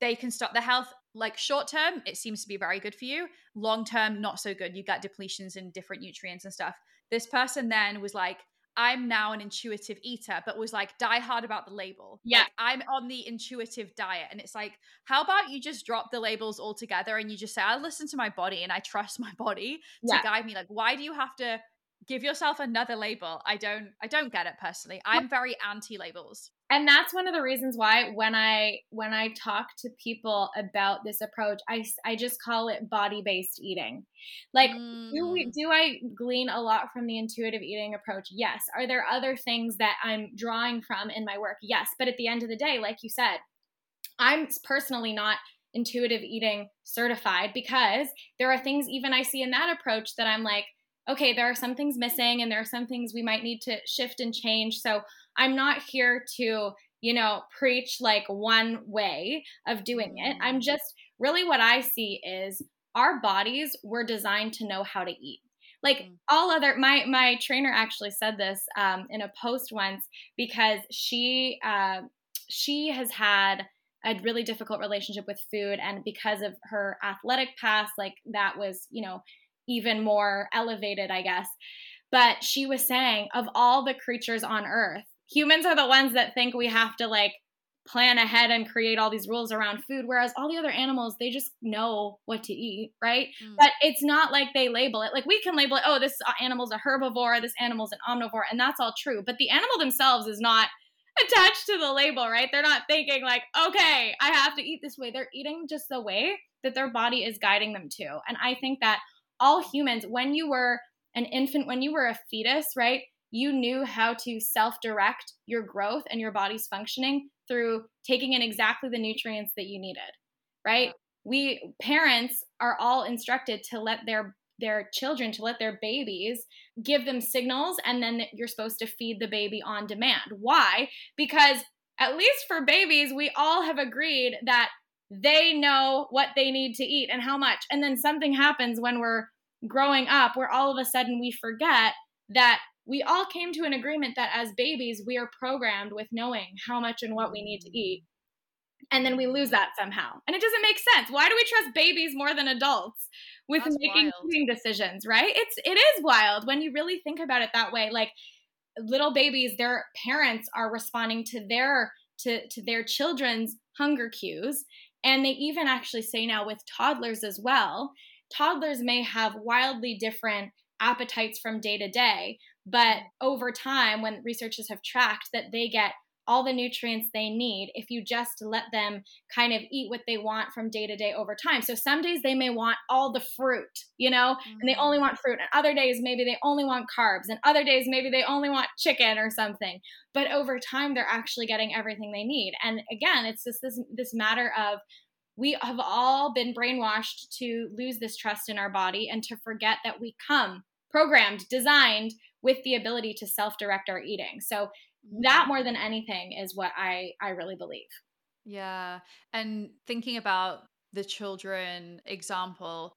They can stop the health. Like short term it seems to be very good for you. Long term not so good. You get depletions in different nutrients and stuff. This person then was like i'm now an intuitive eater but was like die hard about the label yeah like, i'm on the intuitive diet and it's like how about you just drop the labels altogether and you just say i listen to my body and i trust my body to yeah. guide me like why do you have to give yourself another label. I don't I don't get it personally. I'm very anti labels. And that's one of the reasons why when I when I talk to people about this approach, I I just call it body-based eating. Like mm. do we mm. do I glean a lot from the intuitive eating approach? Yes. Are there other things that I'm drawing from in my work? Yes. But at the end of the day, like you said, I'm personally not intuitive eating certified because there are things even I see in that approach that I'm like okay, there are some things missing and there are some things we might need to shift and change. So I'm not here to, you know, preach like one way of doing it. I'm mm. just really what I see is our bodies were designed to know how to eat like mm. all other my my trainer actually said this um, in a post once because she uh, she has had a really difficult relationship with food and because of her athletic past like that was you know even more elevated, I guess. But she was saying, of all the creatures on earth, humans are the ones that think we have to like plan ahead and create all these rules around food whereas all the other animals they just know what to eat right? Mm. but it's not like they label it. Like we can label it oh this animal's a herbivore this animal's an omnivore and that's all true. But the animal themselves is not attached to the label right? They're not thinking like okay i have to eat this way. They're eating just the way that their body is guiding them to. And i think that all humans, when you were an infant, when you were a fetus, right, you knew how to self direct your growth and your body's functioning through taking in exactly the nutrients that you needed, right? We parents are all instructed to let their their children to let their babies give them signals and then you're supposed to feed the baby on demand. Why? Because at least for babies, we all have agreed that they know what they need to eat and how much. And then something happens when we're growing up where all of a sudden we forget that we all came to an agreement that as babies, we are programmed with knowing how much and what we need to mm-hmm. eat. And then we lose that somehow. And it doesn't make sense. Why do we trust babies more than adults with That's making eating decisions, right? It's it is wild when you really think about it that way. Like little babies, their parents are responding to their to, to their children's hunger cues and they even actually say now with toddlers as well, toddlers may have wildly different appetites from day to day. But over time, when researchers have tracked that they get all the nutrients they need if you just let them kind of eat what they want from day to day over time. So some days they may want all the fruit, you know, mm-hmm. and they only mm-hmm. want fruit. And other days maybe they only want carbs. And other days maybe they only want chicken or something. But over time they're actually getting everything they need. And again, it's just this this matter of we have all been brainwashed to lose this trust in our body and to forget that we come programmed, designed with the ability to self direct our eating. So that more than anything is what I I really believe. Yeah. And thinking about the children example,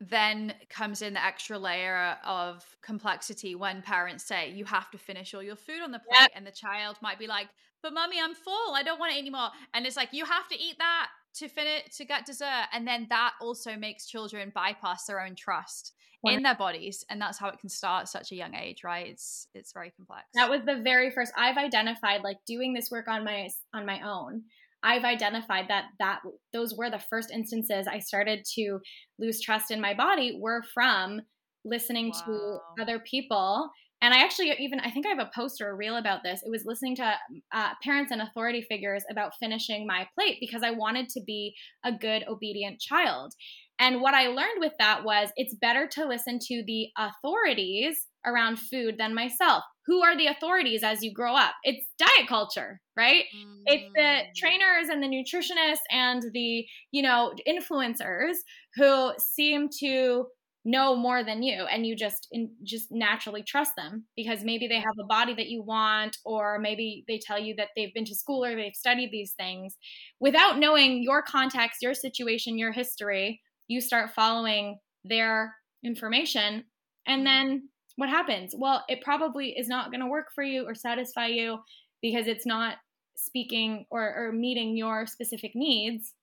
then comes in the extra layer of complexity when parents say you have to finish all your food on the plate yep. and the child might be like but mommy i'm full. I don't want it anymore. And it's like you have to eat that to finish to get dessert. And then that also makes children bypass their own trust in their bodies and that's how it can start at such a young age right? It's it's very complex. That was the very first i've identified like doing this work on my on my own. I've identified that that those were the first instances i started to lose trust in my body were from listening wow. to other people and i actually even i think i have a post or a reel about this it was listening to uh, parents and authority figures about finishing my plate because i wanted to be a good obedient child and what I learned with that was it's better to listen to the authorities around food than myself. Who are the authorities as you grow up? It's diet culture, right? Mm. It's the mm. trainers and the nutritionists and the, you know, influencers who seem to know more than you and you just in, just naturally trust them because maybe they have a body that you want or maybe they tell you that they've been to school or they've studied these things. Without knowing your context, your situation, your history you start following their information and mm-hmm. then what happens? Well it probably is not going to work for you or satisfy you because it's not speaking or, or meeting your specific needs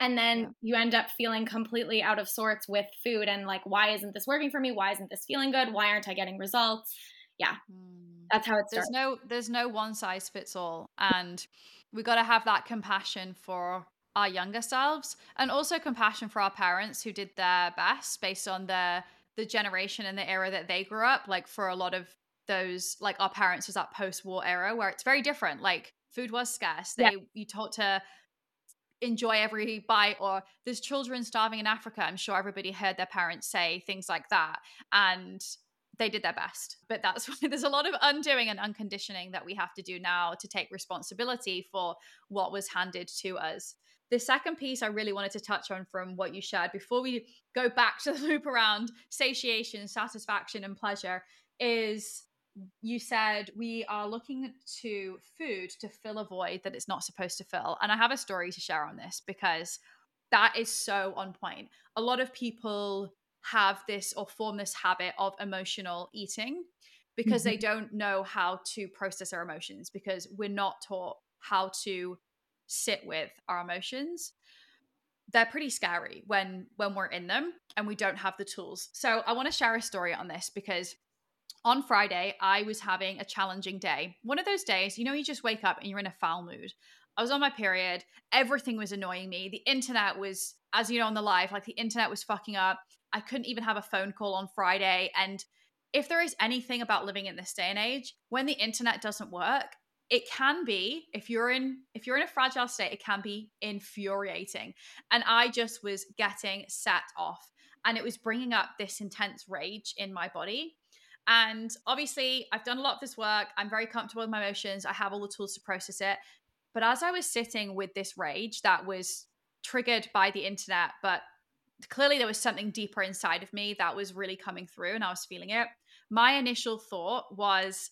and then yeah. you end up feeling completely out of sorts with food and like why isn't this working for me? Why isn't this feeling good? Why aren't i getting results? Yeah. Mm. that's how it starts. there's no there's no one size fits all and we got to have that compassion for our younger selves and also compassion for our parents who did their best based on the the generation and the era that they grew up. Like for a lot of those like our parents was that post-war era where it's very different. Like food was scarce. They yeah. you taught to enjoy every bite or there's children starving in africa i'm sure everybody heard their parents say things like that and they did their best. But that's why there's a lot of undoing and unconditioning that we have to do now to take responsibility for what was handed to us. The second piece I really wanted to touch on from what you shared before we go back to the loop around satiation, satisfaction, and pleasure is you said we are looking to food to fill a void that it's not supposed to fill. And I have a story to share on this because that is so on point. A lot of people have this or form this habit of emotional eating because mm-hmm. they don't know how to process their emotions because we're not taught how to sit with our emotions they're pretty scary when when we're in them and we don't have the tools so i want to share a story on this because on friday i was having a challenging day. One of those days you know you just wake up and you're in a foul mood. I was on my period. Everything was annoying me. The internet was as you know on the live like the internet was fucking up. I couldn't even have a phone call on friday. And if there is anything about living in this day and age when the internet doesn't work it can be if you're in if you're in a fragile state it can be infuriating. And i just was getting set off. And it was bringing up this intense rage in my body and obviously i've done a lot of this work i'm very comfortable with my emotions i have all the tools to process it but as i was sitting with this rage that was triggered by the internet but clearly there was something deeper inside of me that was really coming through and i was feeling it my initial thought was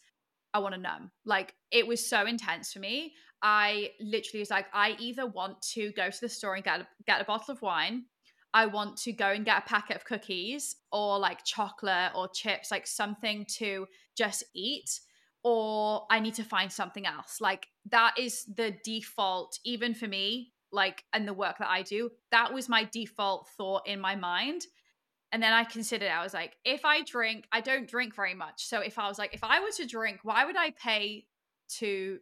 I want to numb. Like it was so intense for me. I literally was like, I either want to go to the store and get a, get a bottle of wine. I want to go and get a packet of cookies or like chocolate or chips, like something to just eat, or I need to find something else. Like that is the default, even for me, like, and the work that I do. That was my default thought in my mind. And then I considered, I was like, if I drink, I don't drink very much. So if I was like, if I were to drink, why would I pay to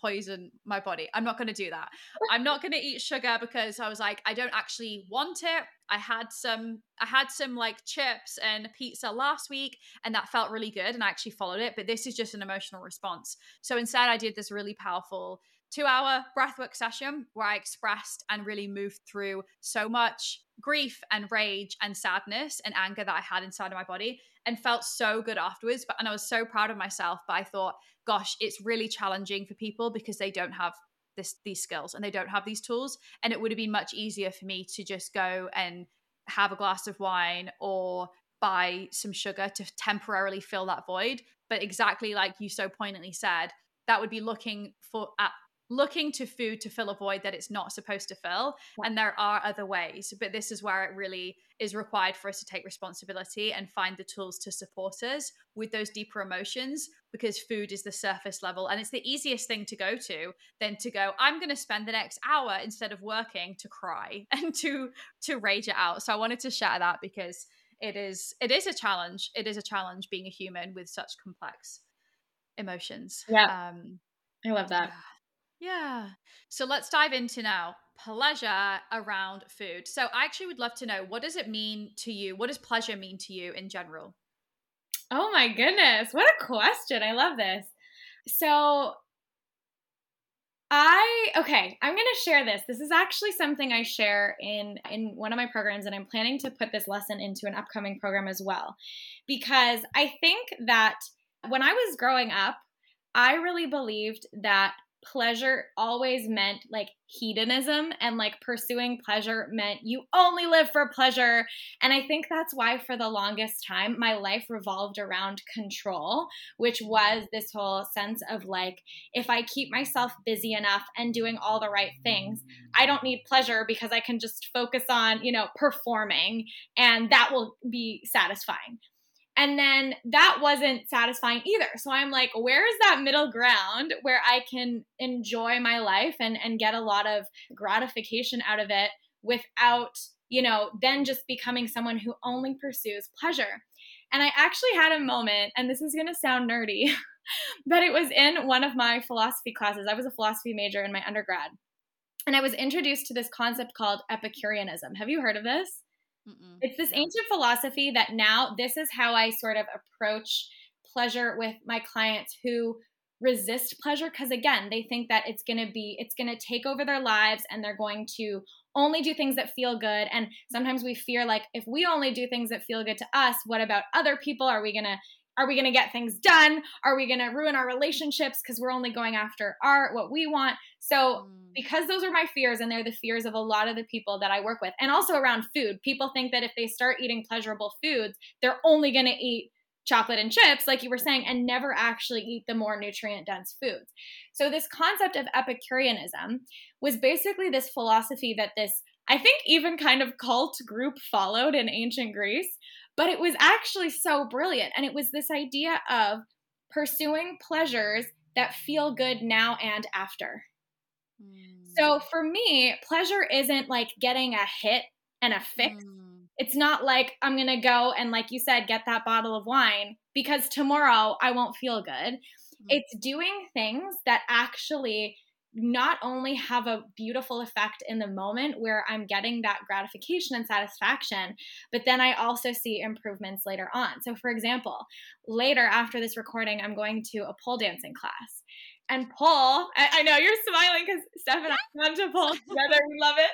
poison my body. I'm not going to do that. I'm not going to eat sugar because I was like I don't actually want it. I had some I had some like chips and pizza last week and that felt really good and I actually followed it, but this is just an emotional response. So instead I did this really powerful 2-hour breathwork session where I expressed and really moved through so much grief and rage and sadness and anger that I had inside of my body and felt so good afterwards but and I was so proud of myself but I thought gosh, it's really challenging for people because they don't have this these skills and they don't have these tools. And it would have been much easier for me to just go and have a glass of wine or buy some sugar to temporarily fill that void. But exactly like you so poignantly said, that would be looking for at looking to food to fill a void that it's not supposed to fill. And there are other ways, but this is where it really is required for us to take responsibility and find the tools to support us with those deeper emotions because food is the surface level and it's the easiest thing to go to than to go i'm going to spend the next hour instead of working to cry and to to rage it out so i wanted to share that because it is it is a challenge it is a challenge being a human with such complex emotions yeah um i love that yeah. Yeah. So let's dive into now pleasure around food. So I actually would love to know what does it mean to you? What does pleasure mean to you in general? Oh my goodness. What a question. I love this. So I okay, I'm going to share this. This is actually something I share in in one of my programs and I'm planning to put this lesson into an upcoming program as well. Because I think that when I was growing up, I really believed that pleasure always meant like hedonism and like pursuing pleasure meant you only live for pleasure. And I think that's why for the longest time my life revolved around control, which was this whole sense of like, if I keep myself busy enough and doing all the right things, I don't need pleasure because I can just focus on, you know, performing and that will be satisfying. And then that wasn't satisfying either. So I'm like, where is that middle ground where I can enjoy my life and, and get a lot of gratification out of it without, you know, then just becoming someone who only pursues pleasure? And I actually had a moment, and this is going to sound nerdy, but it was in one of my philosophy classes. I was a philosophy major in my undergrad. And I was introduced to this concept called Epicureanism. Have you heard of this? Mm-mm. It's this ancient philosophy that now this is how I sort of approach pleasure with my clients who resist pleasure because again they think that it's going to be it's going to take over their lives and they're going to only do things that feel good. And sometimes we fear like if we only do things that feel good to us what about other people? Are we going to are we going to get things done? Are we going to ruin our relationships? Because we're only going after our what we want. So mm. because those are my fears and they're the fears of a lot of the people that i work with and also around food. People think that if they start eating pleasurable foods they're only going to eat chocolate and chips like you were saying and never actually eat the more nutrient dense foods. So this concept of epicureanism was basically this philosophy that this I think even kind of cult group followed in ancient Greece but it was actually so brilliant. And it was this idea of pursuing pleasures that feel good now and after. Mm. So for me, pleasure isn't like getting a hit and a fix. Mm. It's not like I'm going to go and, like you said, get that bottle of wine because tomorrow I won't feel good. Mm. It's doing things that actually not only have a beautiful effect in the moment where I'm getting that gratification and satisfaction, but then I also see improvements later on. So, for example, later after this recording, I'm going to a pole dancing class. And pole, I, I know you're smiling because Steph and I went to pole together. We love it.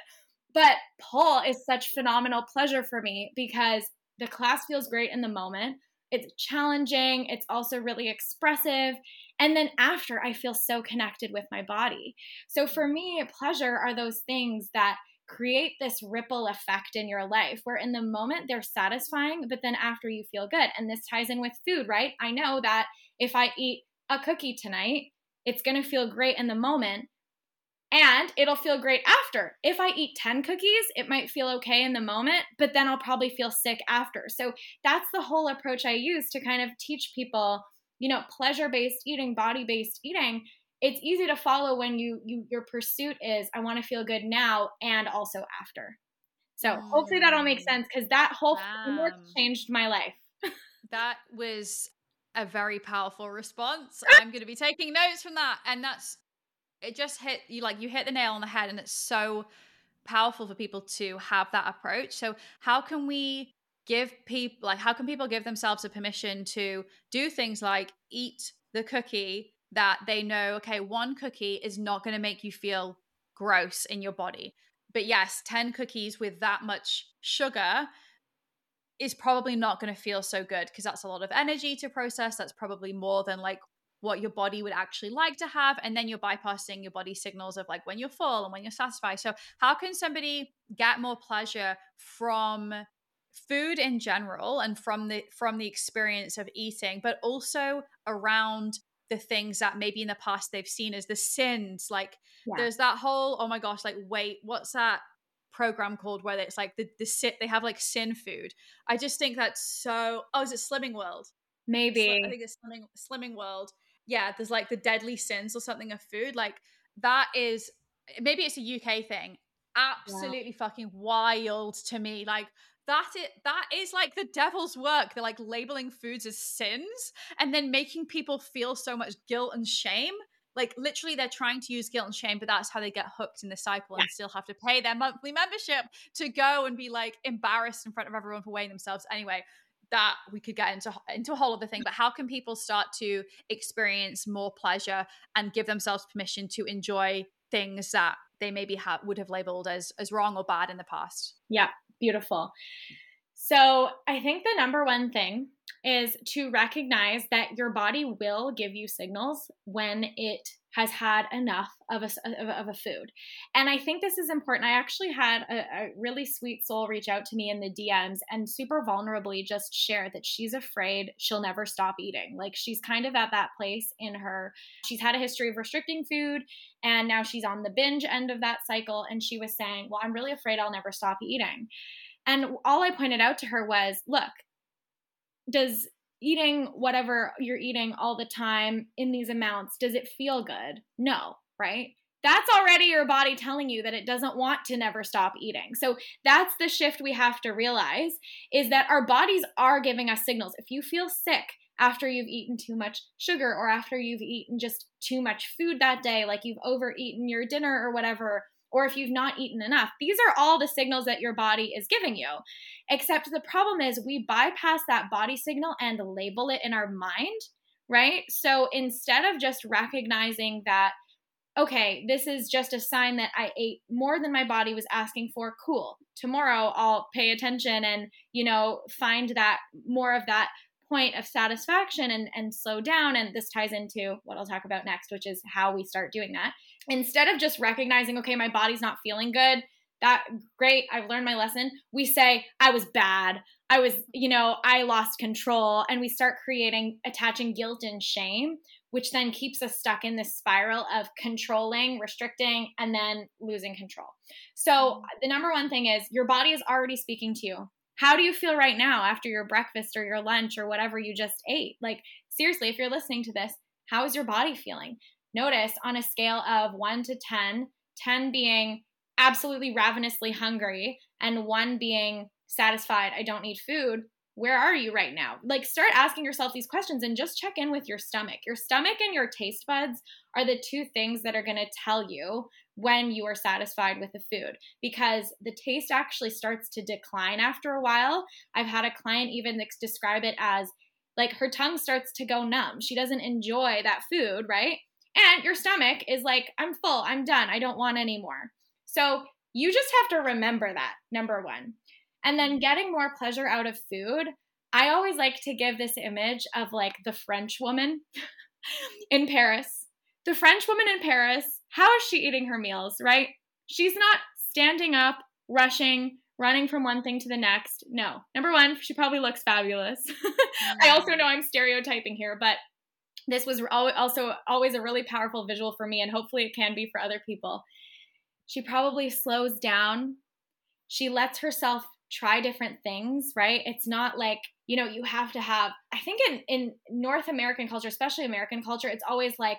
But pole is such phenomenal pleasure for me because the class feels great in the moment. It's challenging, it's also really expressive, and then after, I feel so connected with my body. So for me, pleasure are those things that create this ripple effect in your life where in the moment they're satisfying, but then after you feel good. And this ties in with food, right? I know that if I eat a cookie tonight, it's going to feel great in the moment and it'll feel great after. If I eat 10 cookies, it might feel okay in the moment, but then I'll probably feel sick after. So that's the whole approach I use to kind of teach people you know, pleasure based eating, body based eating, it's easy to follow when you, you your pursuit is I want to feel good now and also after. So mm. hopefully that all makes mm. sense because that whole changed my life. that was a very powerful response. I'm going to be taking notes from that, and that's it just hit you like you hit the nail on the head and it's so powerful for people to have that approach. So how can we give people like how can people give themselves a permission to do things like eat the cookie that they know okay one cookie is not going to make you feel gross in your body but yes 10 cookies with that much sugar is probably not going to feel so good because that's a lot of energy to process that's probably more than like what your body would actually like to have and then you're bypassing your body signals of like when you're full and when you're satisfied. So how can somebody get more pleasure from food in general and from the from the experience of eating but also around the things that maybe in the past they've seen as the sins? Like yeah. there's that whole oh my gosh like wait what's that program called where it's like the the sit they have like sin food. I just think that's so oh is it slimming world? Maybe i think it's slimming slimming world yeah, there's like the deadly sins or something of food. Like that is maybe it's a UK thing. Absolutely yeah. fucking wild to me. Like that it that is like the devil's work. They're like labeling foods as sins and then making people feel so much guilt and shame. Like literally they're trying to use guilt and shame, but that's how they get hooked in the cycle yeah. and still have to pay their monthly membership to go and be like embarrassed in front of everyone for weighing themselves. Anyway, that we could get into into a whole other thing but how can people start to experience more pleasure and give themselves permission to enjoy things that they maybe have would have labeled as as wrong or bad in the past? Yeah beautiful. So i think the number one thing is to recognize that your body will give you signals when it has had enough of a, of a, food. And I think this is important. I actually had a, a, really sweet soul reach out to me in the DMs and super vulnerably just share that she's afraid she'll never stop eating. Like she's kind of at that place in her, she's had a history of restricting food and now she's on the binge end of that cycle. And she was saying, Well, I'm really afraid I'll never stop eating. And all I pointed out to her was, Look, does eating whatever you're eating all the time in these amounts, does it feel good? No, right? That's already your body telling you that it doesn't want to never stop eating. So that's the shift we have to realize is that our bodies are giving us signals. If you feel sick after you've eaten too much sugar or after you've eaten just too much food that day, like you've overeaten your dinner or whatever, or if you've not eaten enough. These are all the signals that your body is giving you. Except the problem is we bypass that body signal and label it in our mind, right? So instead of just recognizing that, okay, this is just a sign that I ate more than my body was asking for, cool. Tomorrow I'll pay attention and, you know, find that more of that point of satisfaction and, and slow down. And this ties into what I'll talk about next, which is how we start doing that. Instead of just recognizing, okay, my body's not feeling good, that great, I've learned my lesson. We say, I was bad. I was, you know, I lost control. And we start creating, attaching guilt and shame, which then keeps us stuck in this spiral of controlling, restricting, and then losing control. So, mm-hmm. the number one thing is your body is already speaking to you. How do you feel right now after your breakfast or your lunch or whatever you just ate? Like, seriously, if you're listening to this, how is your body feeling? Notice on a scale of one to 10, 10 being absolutely ravenously hungry and one being satisfied, I don't need food, where are you right now? Like, start asking yourself these questions and just check in with your stomach. Your stomach and your taste buds are the two things that are going to tell you when you are satisfied with the food because the taste actually starts to decline after a while. I've had a client even describe it as like her tongue starts to go numb. She doesn't enjoy that food, right? And your stomach is like, I'm full, I'm done, I don't want any more. So you just have to remember that, number one. And then getting more pleasure out of food. I always like to give this image of like the French woman in Paris. The French woman in Paris how is she eating her meals, right? She's not standing up, rushing, running from one thing to the next. No. Number one, she probably looks fabulous. I also mm-hmm. know I'm stereotyping here, but this was also always a really powerful visual for me, and hopefully it can be for other people. She probably slows down. She lets herself try different things, right? It's not like, you know, you have to have, I think in, in North American culture, especially American culture, it's always like,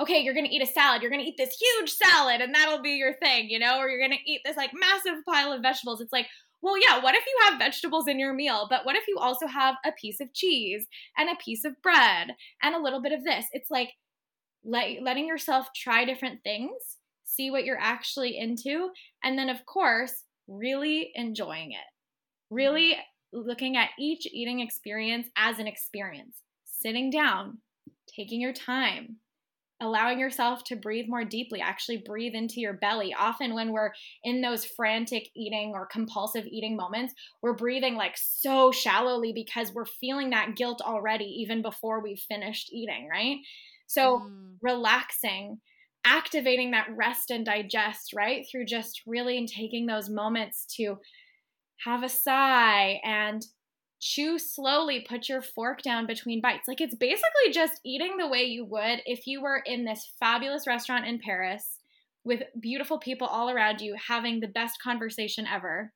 okay, you're going to eat a salad. You're going to eat this huge salad and that'll be your thing, you know, or you're going to eat this like massive pile of vegetables. It's like, well, yeah, what if you have vegetables in your meal, but what if you also have a piece of cheese and a piece of bread and a little bit of this? It's like, let, letting yourself try different things, see what you're actually into, and then, of course, really enjoying it. Really mm-hmm. looking at each eating experience as an experience, sitting down, taking your time, allowing yourself to breathe more deeply, actually breathe into your belly. Often, when we're in those frantic eating or compulsive eating moments, we're breathing like so shallowly because we're feeling that guilt already, even before we've finished eating, right? So, mm. relaxing, activating that rest and digest, right? Through just really taking those moments to have a sigh and chew slowly, put your fork down between bites. Like it's basically just eating the way you would if you were in this fabulous restaurant in Paris with beautiful people all around you having the best conversation ever.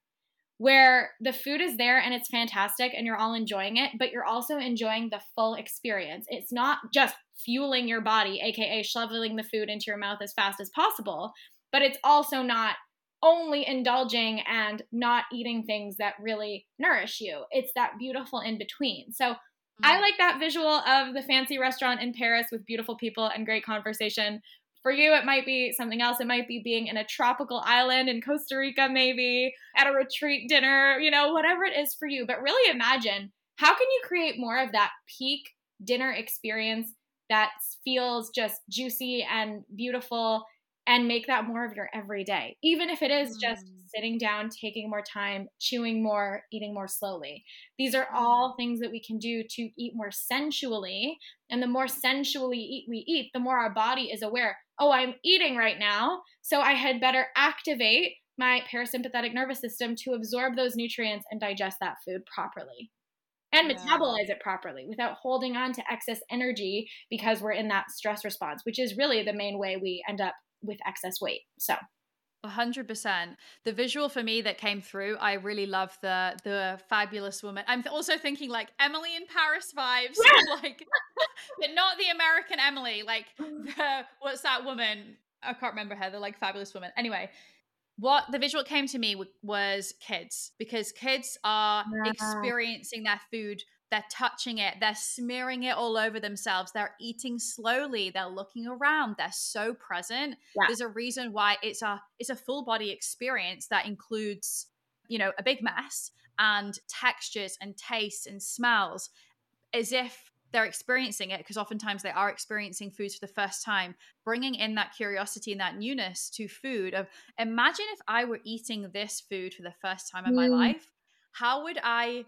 Where the food is there and it's fantastic and you're all enjoying it, but you're also enjoying the full experience. It's not just fueling your body, aka shoveling the food into your mouth as fast as possible, but it's also not only indulging and not eating things that really nourish you. It's that beautiful in between. So mm. I like that visual of the fancy restaurant in Paris with beautiful people and great conversation. For you, it might be something else. It might be being in a tropical island in Costa Rica, maybe at a retreat dinner, you know, whatever it is for you. But really imagine how can you create more of that peak dinner experience that feels just juicy and beautiful and make that more of your everyday, even if it is just mm. sitting down, taking more time, chewing more, eating more slowly. These are all mm. things that we can do to eat more sensually. And the more sensually eat we eat, the more our body is aware, oh, I'm eating right now. So I had better activate my parasympathetic nervous system to absorb those nutrients and digest that food properly and yeah. metabolize it properly without holding on to excess energy because we're in that stress response, which is really the main way we end up with excess weight. So 100% the visual for me that came through i really love the the fabulous woman i'm also thinking like emily in paris vibes yeah. like but not the american emily like the what's that woman i can't remember her the like fabulous woman anyway what the visual came to me was kids because kids are yeah. experiencing their food they're touching it, they're smearing it all over themselves, they're eating slowly, they're looking around, they're so present. Yeah. There's a reason why it's a it's a full body experience that includes, you know, a big mess and textures and tastes and smells as if they're experiencing it because oftentimes they are experiencing foods for the first time bringing in that curiosity and that newness to food of imagine if i were eating this food for the first time in mm. my life how would i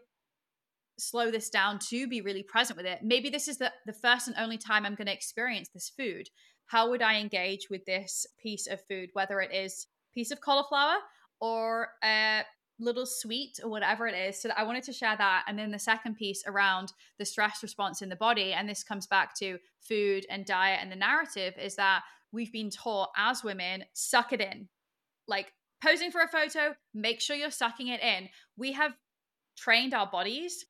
slow this down to be really present with it. Maybe this is the, the first and only time I'm going to experience this food. How would I engage with this piece of food, whether it is piece of cauliflower or a little sweet or whatever it is. So I wanted to share that. And then the second piece around the stress response in the body, and this comes back to food and diet and the narrative, is that we've been taught as women, suck it in. Like posing for a photo, make sure you're sucking it in. We have trained our bodies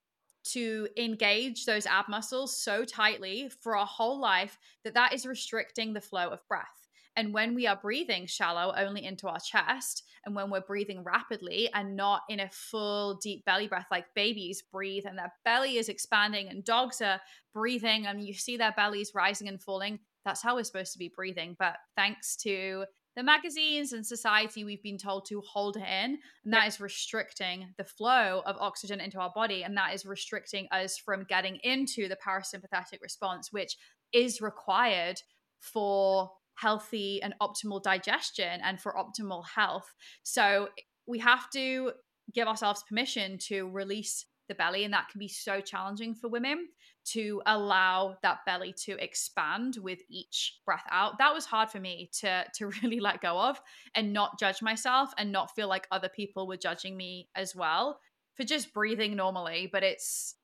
to engage those ab muscles so tightly for our whole life that that is restricting the flow of breath. And when we are breathing shallow only into our chest, and when we're breathing rapidly and not in a full deep belly breath, like babies breathe and their belly is expanding, and dogs are breathing and you see their bellies rising and falling, that's how we're supposed to be breathing. But thanks to the magazines and society we've been told to hold it in and that is restricting the flow of oxygen into our body and that is restricting us from getting into the parasympathetic response which is required for healthy and optimal digestion and for optimal health. So we have to give ourselves permission to release the belly and that can be so challenging for women to allow that belly to expand with each breath out. That was hard for me to to really let go of and not judge myself and not feel like other people were judging me as well for just breathing normally but it's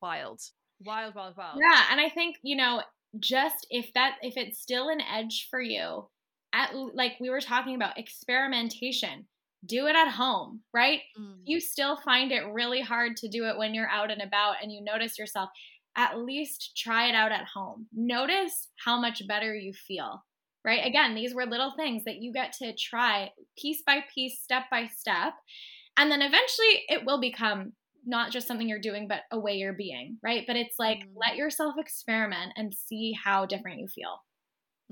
wild wild wild wild. Yeah and i think you know just if that if it's still an edge for you at like we were talking about experimentation do it at home, right? Mm. You still find it really hard to do it when you're out and about and you notice yourself. At least try it out at home. Notice how much better you feel, right? Again, these were little things that you get to try piece by piece, step by step. And then eventually it will become not just something you're doing, but a way you're being, right? But it's like mm. let yourself experiment and see how different you feel.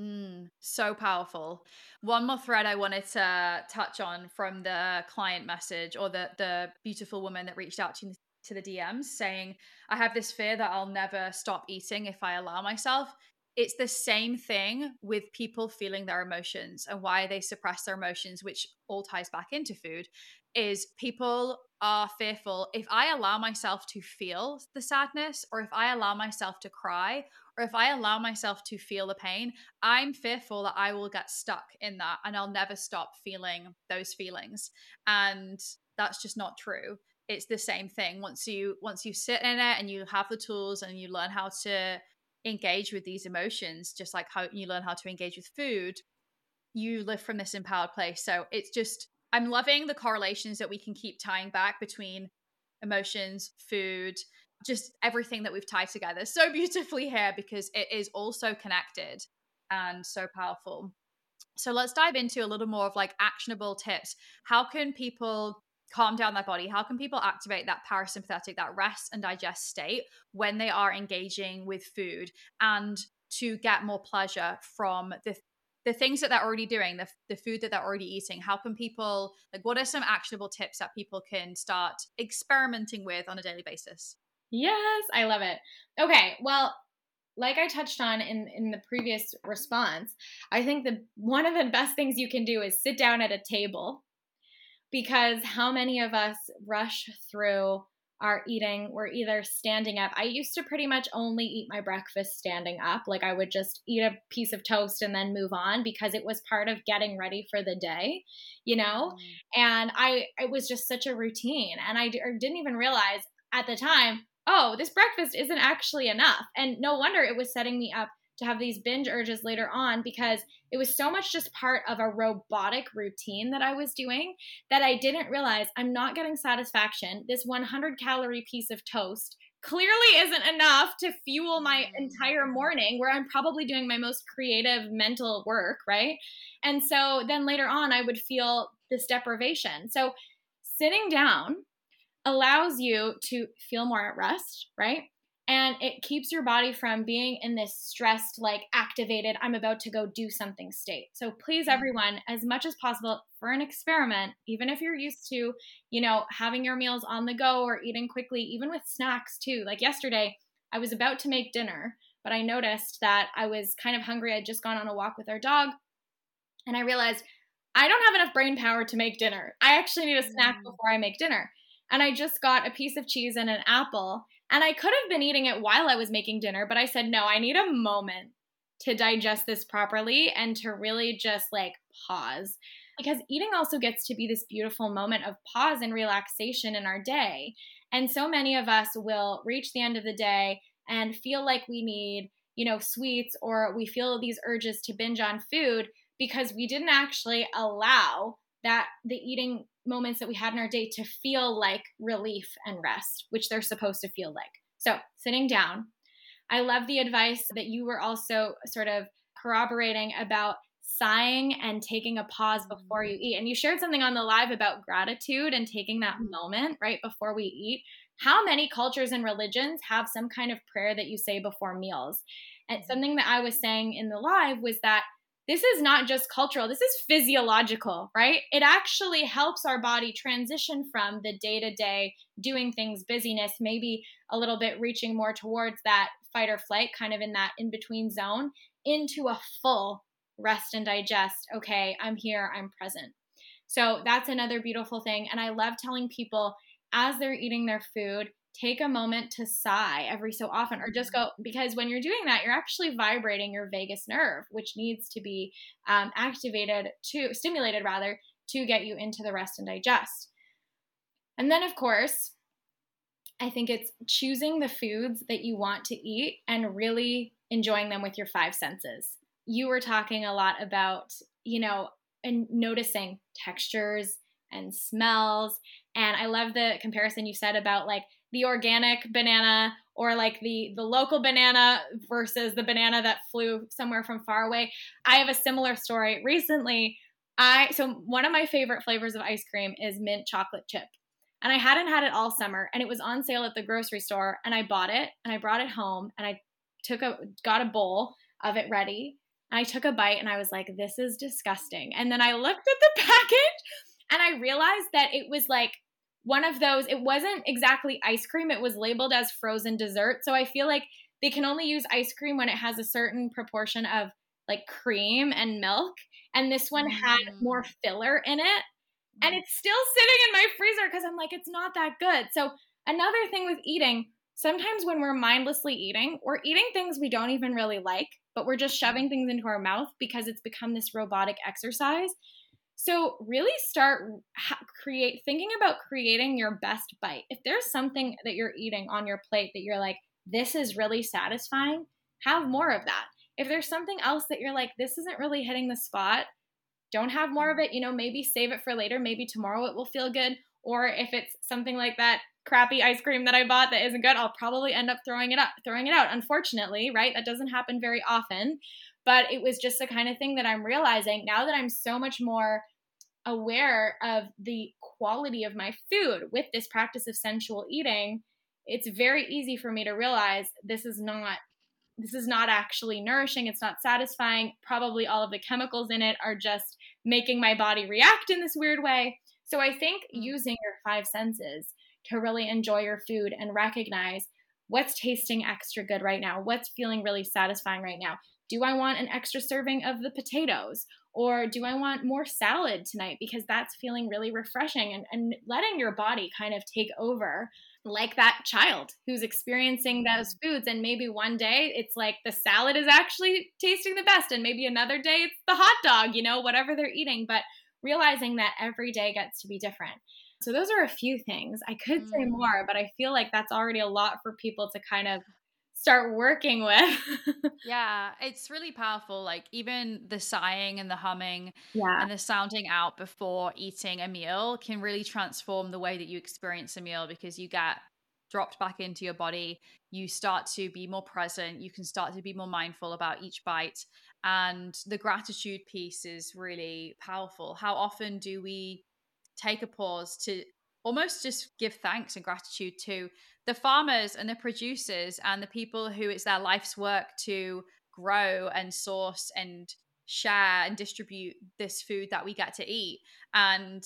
Mm, so powerful. One more thread I wanted to touch on from the client message or the the beautiful woman that reached out to to the DMs saying, I have this fear that I'll never stop eating if I allow myself. It's the same thing with people feeling their emotions and why they suppress their emotions, which all ties back into food. Is people are fearful if I allow myself to feel the sadness, or if I allow myself to cry, or if I allow myself to feel the pain, I'm fearful that I will get stuck in that and I'll never stop feeling those feelings. And that's just not true. It's the same thing. Once you once you sit in it and you have the tools and you learn how to engage with these emotions just like how you learn how to engage with food you live from this empowered place. So it's just i'm loving the correlations that we can keep tying back between emotions food just everything that we've tied together so beautifully here because it is also connected and so powerful so let's dive into a little more of like actionable tips how can people calm down their body? How can people activate that parasympathetic, that rest and digest state when they are engaging with food and to get more pleasure from the the things that they're already doing, the, the food that they're already eating, how can people, like, what are some actionable tips that people can start experimenting with on a daily basis? Yes, I love it. Okay, well, like I touched on in, in the previous response, I think the one of the best things you can do is sit down at a table because how many of us rush through our eating? We're either standing up. I used to pretty much only eat my breakfast standing up. Like i would just eat a piece of toast and then move on because it was part of getting ready for the day you know? Mm. and i it was just such a routine. And i didn't even realize at the time oh this breakfast isn't actually enough and no wonder it was setting me up to have these binge urges later on because it was so much just part of a robotic routine that I was doing that I didn't realize I'm not getting satisfaction. This 100 calorie piece of toast clearly isn't enough to fuel my entire mm. morning where I'm probably doing my most creative mental work, right? And so then later on, I would feel this deprivation. So sitting down allows you to feel more at rest, right? and it keeps your body from being in this stressed like activated i'm about to go do something state so please mm-hmm. everyone as much as possible for an experiment even if you're used to you know having your meals on the go or eating quickly even with snacks too like yesterday i was about to make dinner but i noticed that i was kind of hungry i'd just gone on a walk with our dog and i realized i don't have enough brain power to make dinner i actually need a snack mm. before i make dinner and i just got a piece of cheese and an apple and I could have been eating it while I was making dinner, but I said, no, I need a moment to digest this properly and to really just like pause. Because eating also gets to be this beautiful moment of pause and relaxation in our day. And so many of us will reach the end of the day and feel like we need, you know, sweets or we feel these urges to binge on food because we didn't actually allow that the eating moments that we had in our day to feel like relief and rest, which they're supposed to feel like. So, sitting down. I love the advice that you were also sort of corroborating about sighing and taking a pause before you eat. And you shared something on the live about gratitude and taking that mm-hmm. moment right before we eat. How many cultures and religions have some kind of prayer that you say before meals? And mm-hmm. something that I was saying in the live was that this is not just cultural, this is physiological, right? It actually helps our body transition from the day to day doing things, busyness, maybe a little bit reaching more towards that fight or flight, kind of in that in between zone, into a full rest and digest. Okay, I'm here, I'm present. So that's another beautiful thing. And I love telling people as they're eating their food, take a moment to sigh every so often or just mm-hmm. go because when you're doing that you're actually vibrating your vagus nerve which needs to be um, activated to stimulated rather to get you into the rest and digest and then of course i think it's choosing the foods that you want to eat and really enjoying them with your five senses you were talking a lot about you know and noticing textures and smells and i love the comparison you said about like the organic banana or like the the local banana versus the banana that flew somewhere from far away. I have a similar story. Recently, I so one of my favorite flavors of ice cream is mint chocolate chip. And I hadn't had it all summer and it was on sale at the grocery store and I bought it and I brought it home and I took a got a bowl of it ready And I took a bite and I was like, this is disgusting. And then I looked at the package and I realized that it was like one of those, it wasn't exactly ice cream, it was labeled as frozen dessert. So I feel like they can only use ice cream when it has a certain proportion of like cream and milk. And this one had mm. more filler in it. And mm. it's still sitting in my freezer because I'm like, it's not that good. So, another thing with eating, sometimes when we're mindlessly eating, we're eating things we don't even really like, but we're just shoving things into our mouth because it's become this robotic exercise. So really start create thinking about creating your best bite. If there's something that you're eating on your plate that you're like this is really satisfying, have more of that. If there's something else that you're like this isn't really hitting the spot, don't have more of it, you know, maybe save it for later, maybe tomorrow it will feel good or if it's something like that crappy ice cream that I bought that isn't good, I'll probably end up throwing it up, throwing it out. Unfortunately, right? That doesn't happen very often, but it was just the kind of thing that I'm realizing now that I'm so much more aware of the quality of my food with this practice of sensual eating. It's very easy for me to realize this is not this is not actually nourishing, it's not satisfying. Probably all of the chemicals in it are just making my body react in this weird way. So I think mm. using your five senses to really enjoy your food and recognize what's tasting extra good right now, what's feeling really satisfying right now. Do I want an extra serving of the potatoes? Or do I want more salad tonight because that's feeling really refreshing and, and letting your body kind of take over like that child who's experiencing those mm. foods and maybe one day it's like the salad is actually tasting the best and maybe another day it's the hot dog you know whatever they're eating but realizing that every day gets to be different so those are a few things. I could say mm. more, but I feel like that's already a lot for people to kind of start working with. yeah, it's really powerful. Like even the sighing and the humming yeah. and the sounding out before eating a meal can really transform the way that you experience a meal because you get dropped back into your body. You start to be more present. You can start to be more mindful about each bite. And the gratitude piece is really powerful. How often do we take a pause to almost just give thanks and gratitude to the farmers and the producers and the people who it's their life's work to grow and source and share and distribute this food that we get to eat. And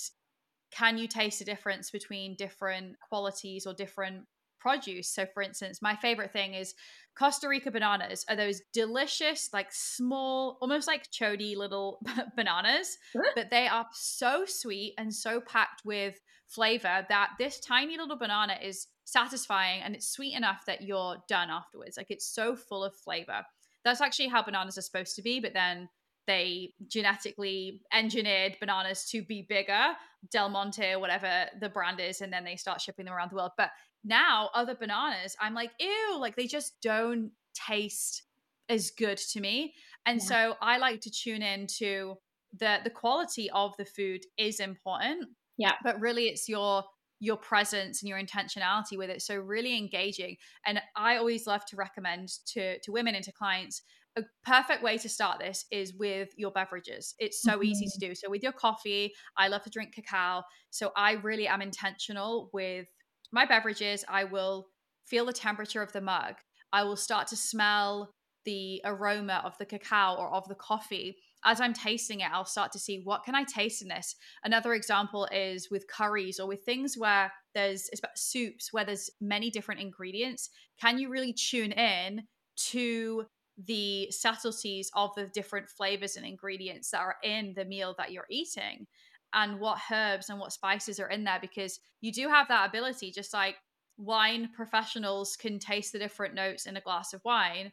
can you taste the difference between different qualities or different produce? So for instance my favorite thing is Costa Rica bananas are those delicious, like small, almost like chody little bananas, but they are so sweet and so packed with flavor that this tiny little banana is satisfying and it's sweet enough that you're done afterwards. Like it's so full of flavor. That's actually how bananas are supposed to be, but then they genetically engineered bananas to be bigger, Del Monte or whatever the brand is, and then they start shipping them around the world. But now other bananas, I'm like, ew, like they just don't taste as good to me. And yeah. so I like to tune in to the the quality of the food is important. Yeah. But really it's your your presence and your intentionality with it. So really engaging. And I always love to recommend to to women and to clients a perfect way to start this is with your beverages. It's so mm-hmm. easy to do. So with your coffee, I love to drink cacao. So I really am intentional with my beverages, I will feel the temperature of the mug. I will start to smell the aroma of the cacao or of the coffee. As I'm tasting it, I'll start to see what can I taste in this. Another example is with curries or with things where there's about soups where there's many different ingredients. Can you really tune in to the subtleties of the different flavors and ingredients that are in the meal that you're eating? And what herbs and what spices are in there because you do have that ability just like wine professionals can taste the different notes in a glass of wine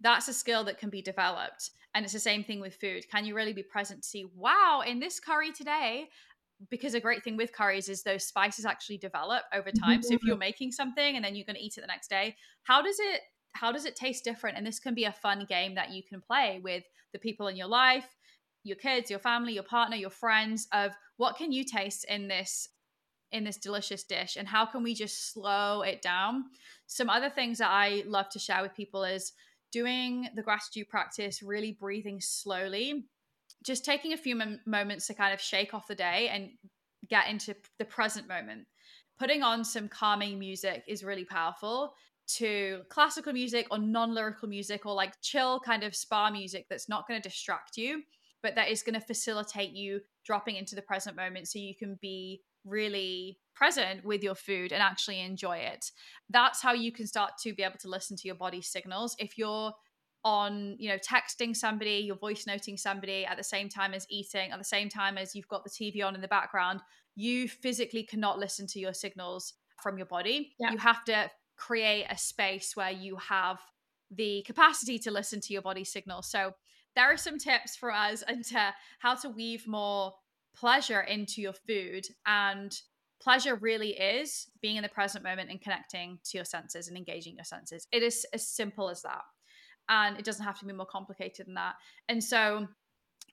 that's a skill that can be developed. And it's the same thing with food. Can you really be present to see wow in this curry today because a great thing with curries is those spices actually develop over mm-hmm. time. So if you're mm-hmm. making something and then you're going to eat it the next day how does it how does it taste different? And this can be a fun game that you can play with the people in your life your kids, your family, your partner, your friends of what can you taste in this in this delicious dish and how can we just slow it down? Some other things that I love to share with people is doing the gratitude practice, really breathing slowly, just taking a few m- moments to kind of shake off the day and get into the present moment. Putting on some calming music is really powerful. to classical music or non-lyrical music or like chill kind of spa music that's not going to distract you but that is going to facilitate you dropping into the present moment so you can be really present with your food and actually enjoy it that's how you can start to be able to listen to your body signals if you're on you know texting somebody you're voice noting somebody at the same time as eating at the same time as you've got the tv on in the background you physically cannot listen to your signals from your body yeah. you have to create a space where you have the capacity to listen to your body signals. So there are some tips for us into how to weave more pleasure into your food. And pleasure really is being in the present moment and connecting to your senses and engaging your senses. It is as simple as that. And it doesn't have to be more complicated than that. And so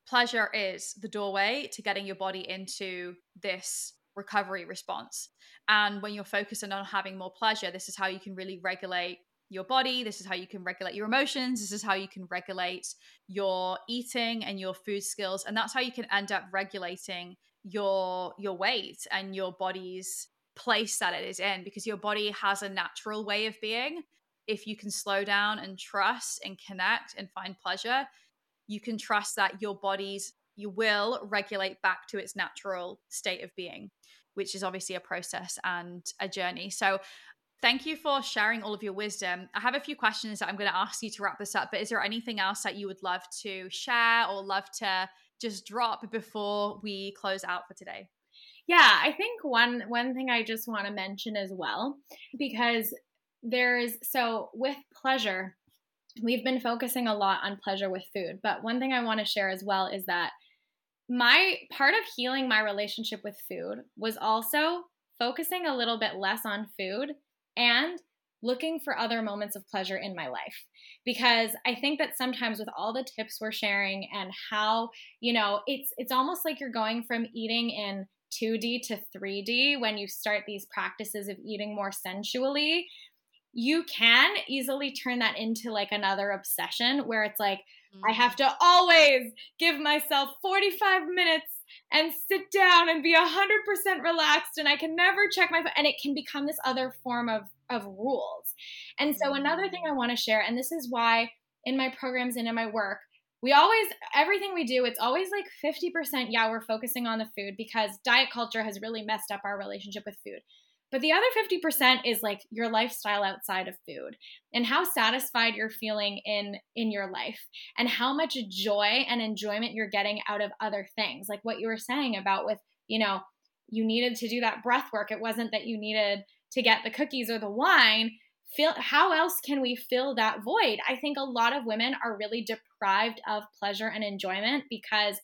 pleasure is the doorway to getting your body into this recovery response. And when you're focusing on having more pleasure, this is how you can really regulate your body. This is how you can regulate your emotions. This is how you can regulate your eating and your food skills. And that's how you can end up regulating your your weight and your body's place that it is in because your body has a natural way of being. If you can slow down and trust and connect and find pleasure, you can trust that your body's you will regulate back to its natural state of being, which is obviously a process and a journey. So, thank you for sharing all of your wisdom. I have a few questions that I'm going to ask you to wrap this up, but is there anything else that you would love to share or love to just drop before we close out for today? Yeah, I think one one thing I just want to mention as well because there's so with pleasure we've been focusing a lot on pleasure with food, but one thing I want to share as well is that my part of healing my relationship with food was also focusing a little bit less on food and looking for other moments of pleasure in my life because i think that sometimes with all the tips we're sharing and how you know it's it's almost like you're going from eating in 2D to 3D when you start these practices of eating more sensually you can easily turn that into like another obsession where it's like Mm-hmm. I have to always give myself 45 minutes and sit down and be 100% relaxed and I can never check my phone and it can become this other form of of rules. And so another thing I want to share and this is why in my programs and in my work we always everything we do it's always like 50% yeah we're focusing on the food because diet culture has really messed up our relationship with food but the other 50% is like your lifestyle outside of food and how satisfied you're feeling in in your life and how much joy and enjoyment you're getting out of other things. Like what you were saying about with, you know, you needed to do that breath work. It wasn't that you needed to get the cookies or the wine. Feel how else can we fill that void? I think a lot of women are really deprived of pleasure and enjoyment because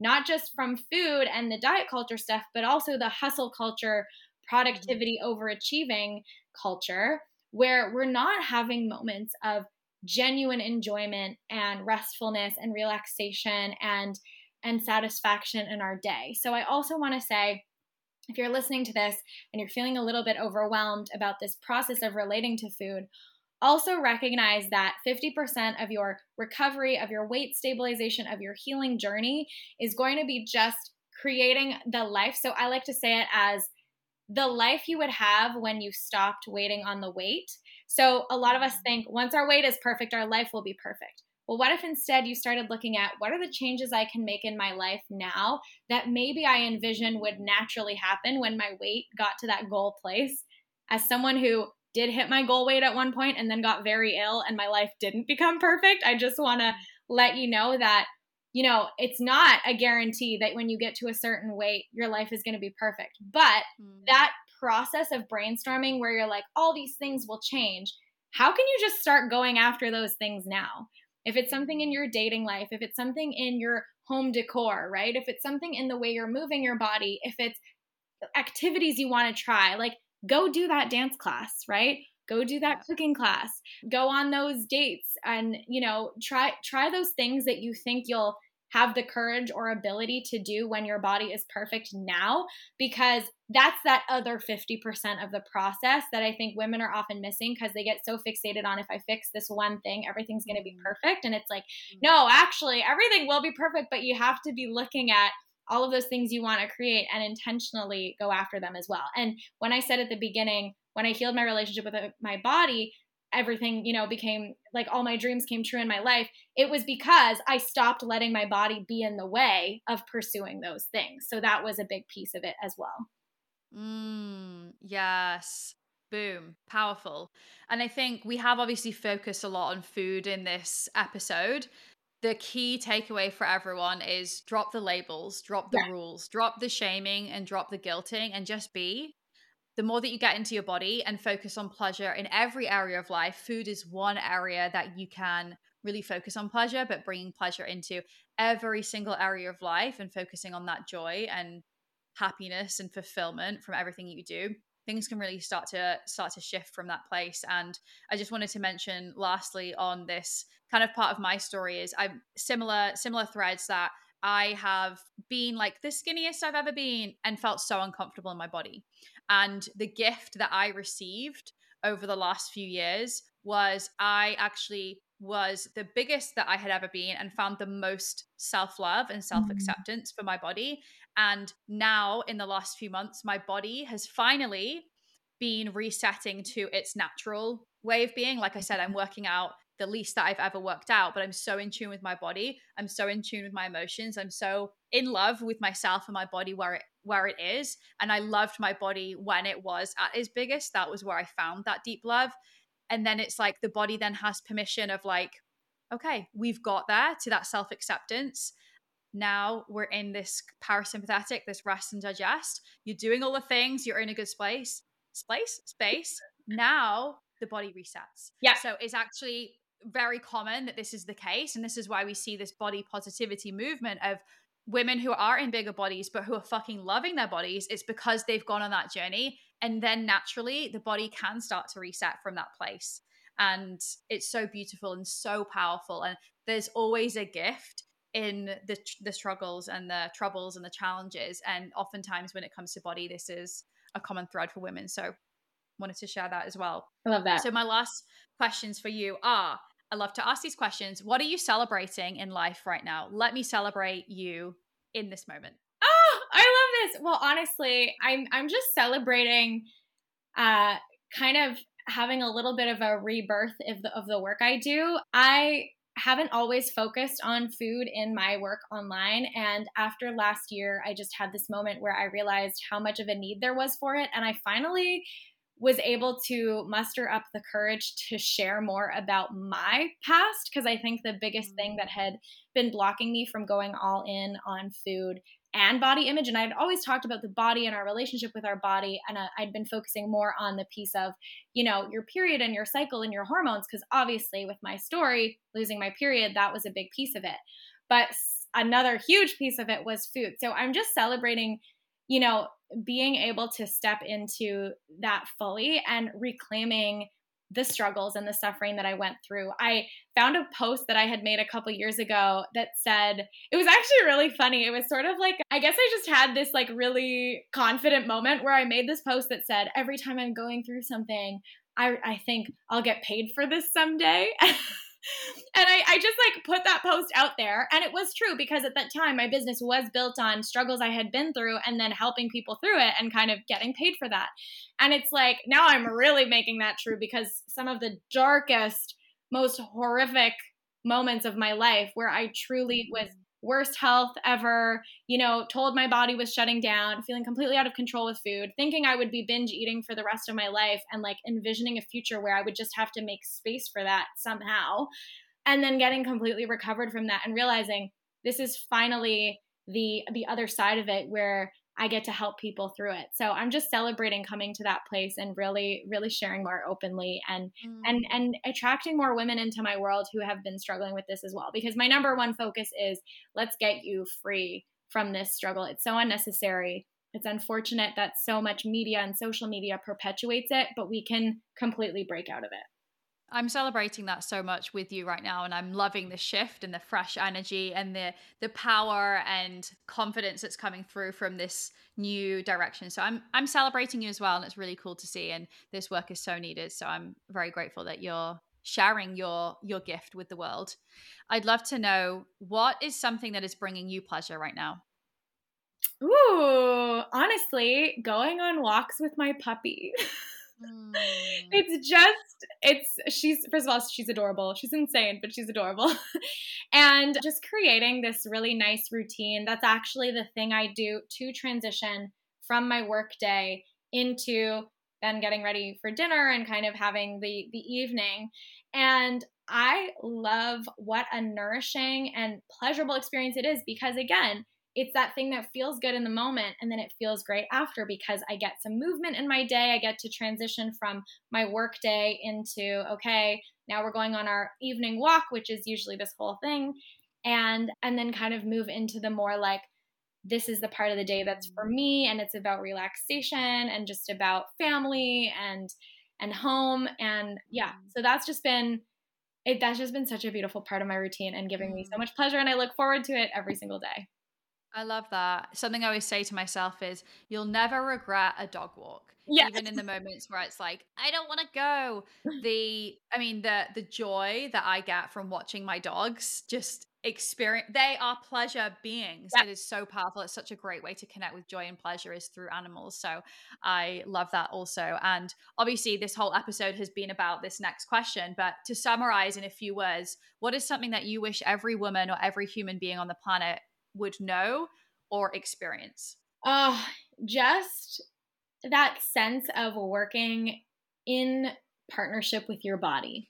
not just from food and the diet culture stuff, but also the hustle culture Mm-hmm. productivity overachieving culture where we're not having moments of genuine enjoyment and restfulness and relaxation and and satisfaction in our day. So I also want to say if you're listening to this and you're feeling a little bit overwhelmed about this process of relating to food, also recognize that 50% of your recovery, of your weight stabilization, of your healing journey is going to be just creating the life. So I like to say it as the life you would have when you stopped waiting on the weight. So a lot of us mm-hmm. think once our weight is perfect, our life will be perfect. Well, what if instead you started looking at what are the changes I can make in my life now that maybe I envision would naturally happen when my weight got to that goal place? As someone who did hit my goal weight at one point and then got very ill and my life didn't become perfect, I just want to mm-hmm. let you know that you know, it's not a guarantee that when you get to a certain weight, your life is going to be perfect. But mm. that process of brainstorming where you're like, all these things will change, how can you just start going after those things now? If it's something in your dating life, if it's something in your home decor, right? If it's something in the way you're moving your body, if it's activities you want to try, like go do that dance class, right? Go do that cooking class go on those dates and you know try try those things that you think you'll have the courage or ability to do when your body is perfect now because that's that other 50% of the process that I think women are often missing because they get so fixated on if I fix this one thing, everything's going to be mm-hmm. perfect. And it's like, mm-hmm. no, actually, everything will be perfect, but you have to be looking at all of those things you want to create and intentionally go after them as well. And when I said at the beginning, when I healed my relationship with uh, my body, everything, you know, became like all my dreams came true in my life, it was because I stopped letting my body be in the way of pursuing those things. So that was a big piece of it as well. Mm, yes. Boom. Powerful. And I think we have obviously focused a lot on food in this episode. The key takeaway for everyone is drop the labels, drop the yeah. rules, drop the shaming, and drop the guilting, and just be the more that you get into your body and focus on pleasure in every area of life, food is one area that you can really focus on pleasure, but bringing pleasure into every single area of life and focusing on that joy and happiness and fulfillment from everything you do things can really start to start to shift from that place. And i just wanted to mention lastly on this kind of part of my story is i'm similar similar threads that i have been like the skinniest i've ever been and felt so uncomfortable in my body and the gift that I received over the last few years was I actually was the biggest that I had ever been and found the most self love and self acceptance mm. for my body. And now, in the last few months, my body has finally been resetting to its natural way of being. Like I said, I'm working out the least that I've ever worked out, but I'm so in tune with my body. I'm so in tune with my emotions. I'm so in love with myself and my body where it where it is. And I loved my body when it was at its biggest. That was where I found that deep love. And then it's like the body then has permission of like, okay, we've got there to that self acceptance. Now we're in this parasympathetic, this rest and digest. You're doing all the things, you're in a good space, space, space. Now the body resets. Yeah. So it's actually very common that this is the case. And this is why we see this body positivity movement of women who are in bigger bodies but who are fucking loving their bodies. It's because they've gone on that journey. And then naturally, the body can start to reset from that place. And it's so beautiful and so powerful. And there's always a gift in the the struggles and the troubles and the challenges and oftentimes when it comes to body this is a common thread for women so wanted to share that as well i love that so my last questions for you are I love to ask these questions. What are you celebrating in life right now? Let me celebrate you in this moment. Oh, I love this. Well, honestly, I'm I'm just celebrating uh kind of having a little bit of a rebirth of the of the work I do. I haven't always focused on food in my work online and after last year I just had this moment where I realized how much of a need there was for it and I finally was able to muster up the courage to share more about my past because I think the biggest thing that had been blocking me from going all in on food and body image and I'd always talked about the body and our relationship with our body and uh, I'd been focusing more on the piece of you know your period and your cycle and your hormones because obviously with my story losing my period that was a big piece of it. But another huge piece of it was food. So I'm just celebrating you know being able to step into that fully and reclaiming the struggles and the suffering that I went through. I found a post that I had made a couple years ago that said, it was actually really funny. It was sort of like, I guess I just had this like really confident moment where I made this post that said, every time I'm going through something, I, I think I'll get paid for this someday. and I, I just like put that post out there. And it was true because at that time, my business was built on struggles I had been through and then helping people through it and kind of getting paid for that. And it's like now I'm really making that true because some of the darkest, most horrific moments of my life where I truly was worst health ever, you know, told my body was shutting down, feeling completely out of control with food, thinking I would be binge eating for the rest of my life and like envisioning a future where I would just have to make space for that somehow. And then getting completely recovered from that and realizing this is finally the the other side of it where I get to help people through it. So I'm just celebrating coming to that place and really, really sharing more openly and mm. and and attracting more women into my world who have been struggling with this as well. Because my number one focus is let's get you free from this struggle. It's so unnecessary. It's unfortunate that so much media and social media perpetuates it, but we can completely break out of it. I'm celebrating that so much with you right now and I'm loving the shift and the fresh energy and the the power and confidence that's coming through from this new direction. So I'm I'm celebrating you as well and it's really cool to see and this work is so needed. So I'm very grateful that you're sharing your your gift with the world. I'd love to know what is something that is bringing you pleasure right now? Ooh, honestly, going on walks with my puppy. Mm. It's just, it's, she's, first of all, she's adorable. She's insane, but she's adorable. and just creating this really nice routine. That's actually the thing I do to transition from my work day into then getting ready for dinner and kind of having the the evening and i love what a nourishing and pleasurable experience it is because again it's that thing that feels good in the moment and then it feels great after because I get some movement in my day. I get to transition from my work day into, okay, now we're going on our evening walk, which is usually this whole thing. And and then kind of move into the more like this is the part of the day that's for me and it's about relaxation and just about family and and home and yeah mm. so that's just been it that's just been such a beautiful part of my routine and giving me so mm. much pleasure and I look forward to it every single day. I love that. Something I always say to myself is you'll never regret a dog walk. Yes. Even in the moments where it's like, I don't want to go. The I mean the the joy that I get from watching my dogs just experience they are pleasure beings it is so powerful it's such a great way to connect with joy and pleasure is through animals so i love that also and obviously this whole episode has been about this next question but to summarize in a few words what is something that you wish every woman or every human being on the planet would know or experience uh just that sense of working in partnership with your body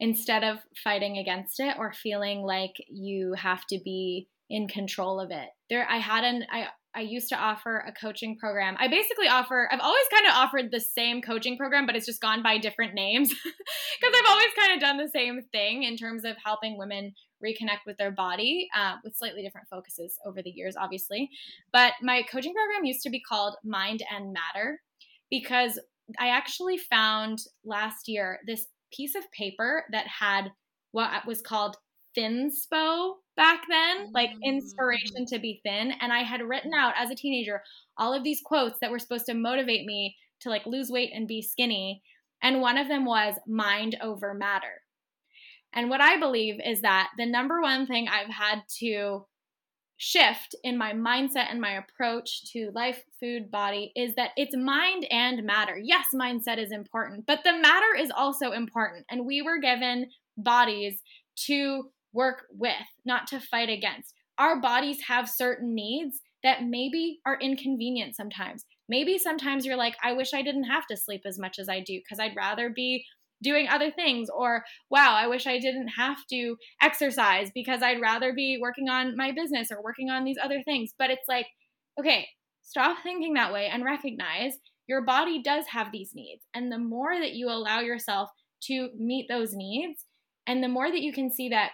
instead of fighting against it or feeling like you have to be in control of it. There I had an I I used to offer a coaching program. I basically offer I've always kind of offered the same coaching program but it's just gone by different names because I've always kind of done the same thing in terms of helping women reconnect with their body uh, with slightly different focuses over the years obviously. But my coaching program used to be called Mind and Matter because I actually found last year this piece of paper that had what was called thinspo back then, like inspiration mm. to be thin. And I had written out as a teenager all of these quotes that were supposed to motivate me to like lose weight and be skinny. And one of them was mind over matter. And what I believe is that the number one thing I've had to shift in my mindset and my approach to life, food, body is that it's mind and matter. Yes, mindset is important, but the matter is also important. And we were given bodies to work with, not to fight against. Our bodies have certain needs that maybe are inconvenient sometimes. Maybe sometimes you're like, I wish I didn't have to sleep as much as I do because I'd rather be doing other things or wow i wish i didn't have to exercise because i'd rather be working on my business or working on these other things but it's like okay stop thinking that way and recognize your body does have these needs and the more that you allow yourself to meet those needs and the more that you can see that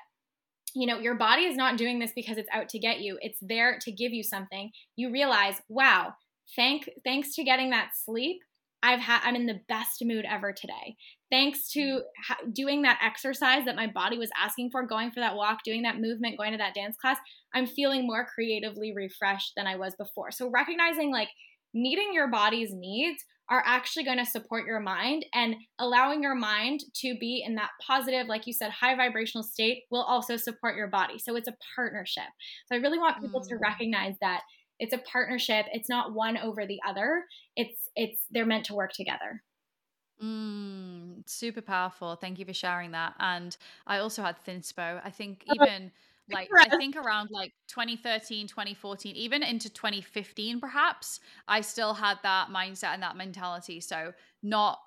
you know your body is not doing this because it's out to get you it's there to give you something you realize wow thank thanks to getting that sleep I've had I'm in the best mood ever today. Thanks to mm. ha- doing that exercise that my body was asking for, going for that walk, doing that movement, going to that dance class, I'm feeling more creatively refreshed than I was before. So recognizing like meeting your body's needs are actually going to support your mind and allowing your mind to be in that positive like you said high vibrational state will also support your body. So it's a partnership. So i really want people mm. to recognize that it's a partnership. It's not one over the other. It's it's they're meant to work together. Mm, super powerful. Thank you for sharing that. And i also had thinspo. I think even like i think around like 2013 2014 even into 2015 perhaps i still had that mindset and that mentality so not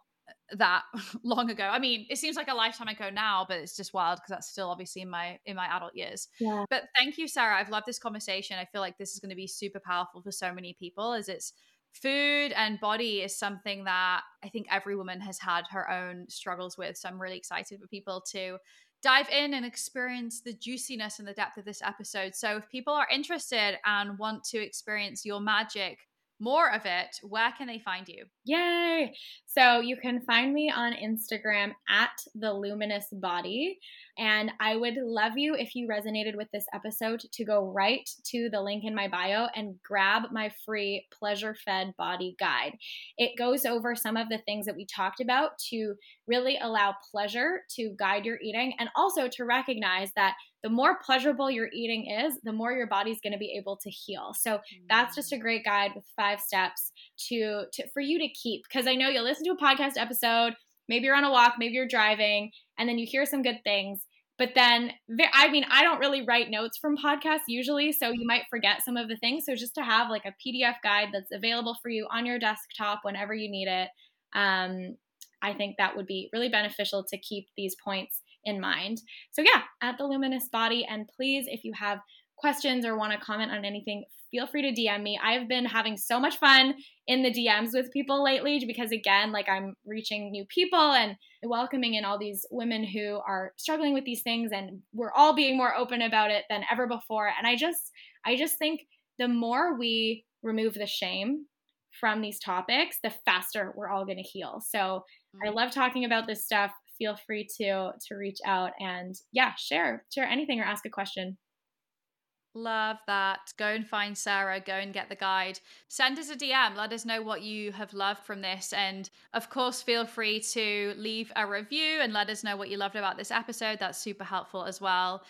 that long ago. I mean, it seems like a lifetime ago now, but it's just wild because that's still obviously in my in my adult years. Yeah. But thank you, Sarah. I've loved this conversation. I feel like this is going to be super powerful for so many people as it's food and body is something that I think every woman has had her own struggles with. So I'm really excited for people to dive in and experience the juiciness and the depth of this episode. So if people are interested and want to experience your magic more of it, where can they find you? Yay! So you can find me on Instagram at the luminous body. And I would love you if you resonated with this episode to go right to the link in my bio and grab my free pleasure fed body guide. It goes over some of the things that we talked about to really allow pleasure to guide your eating and also to recognize that the more pleasurable your eating is, the more your body's going to be able to heal. So that's just a great guide with five steps to, to for you to keep because I know you'll listen to a podcast episode, maybe you're on a walk, maybe you're driving, and then you hear some good things. But then, I mean, I don't really write notes from podcasts usually, so you might forget some of the things. So just to have like a PDF guide that's available for you on your desktop whenever you need it, um, I think that would be really beneficial to keep these points in mind. So, yeah, at the Luminous Body. And please, if you have questions or want to comment on anything, feel free to DM me. I've been having so much fun in the DMs with people lately because, again, like I'm reaching new people and welcoming in all these women who are struggling with these things. And we're all being more open about it than ever before. And I just, I just think the more we remove the shame from these topics, the faster we're all going to heal. So I love talking about this stuff. Feel free to to reach out and yeah, share share anything or ask a question. Love that. Go and find Sarah. Go and get the guide. Send us a DM. Let us know what you have loved from this. And of course, feel free to leave a review and let us know what you loved about this episode. That's super helpful as well.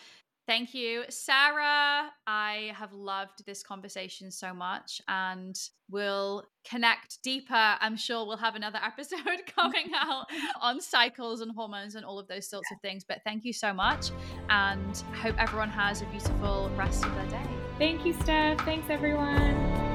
Thank you, Sarah. I have loved this conversation so much and we'll connect deeper. I'm sure we'll have another episode coming out on cycles and hormones and all of those sorts of things. But thank you so much and hope everyone has a beautiful rest of their day. Thank you, Steph. Thanks, everyone.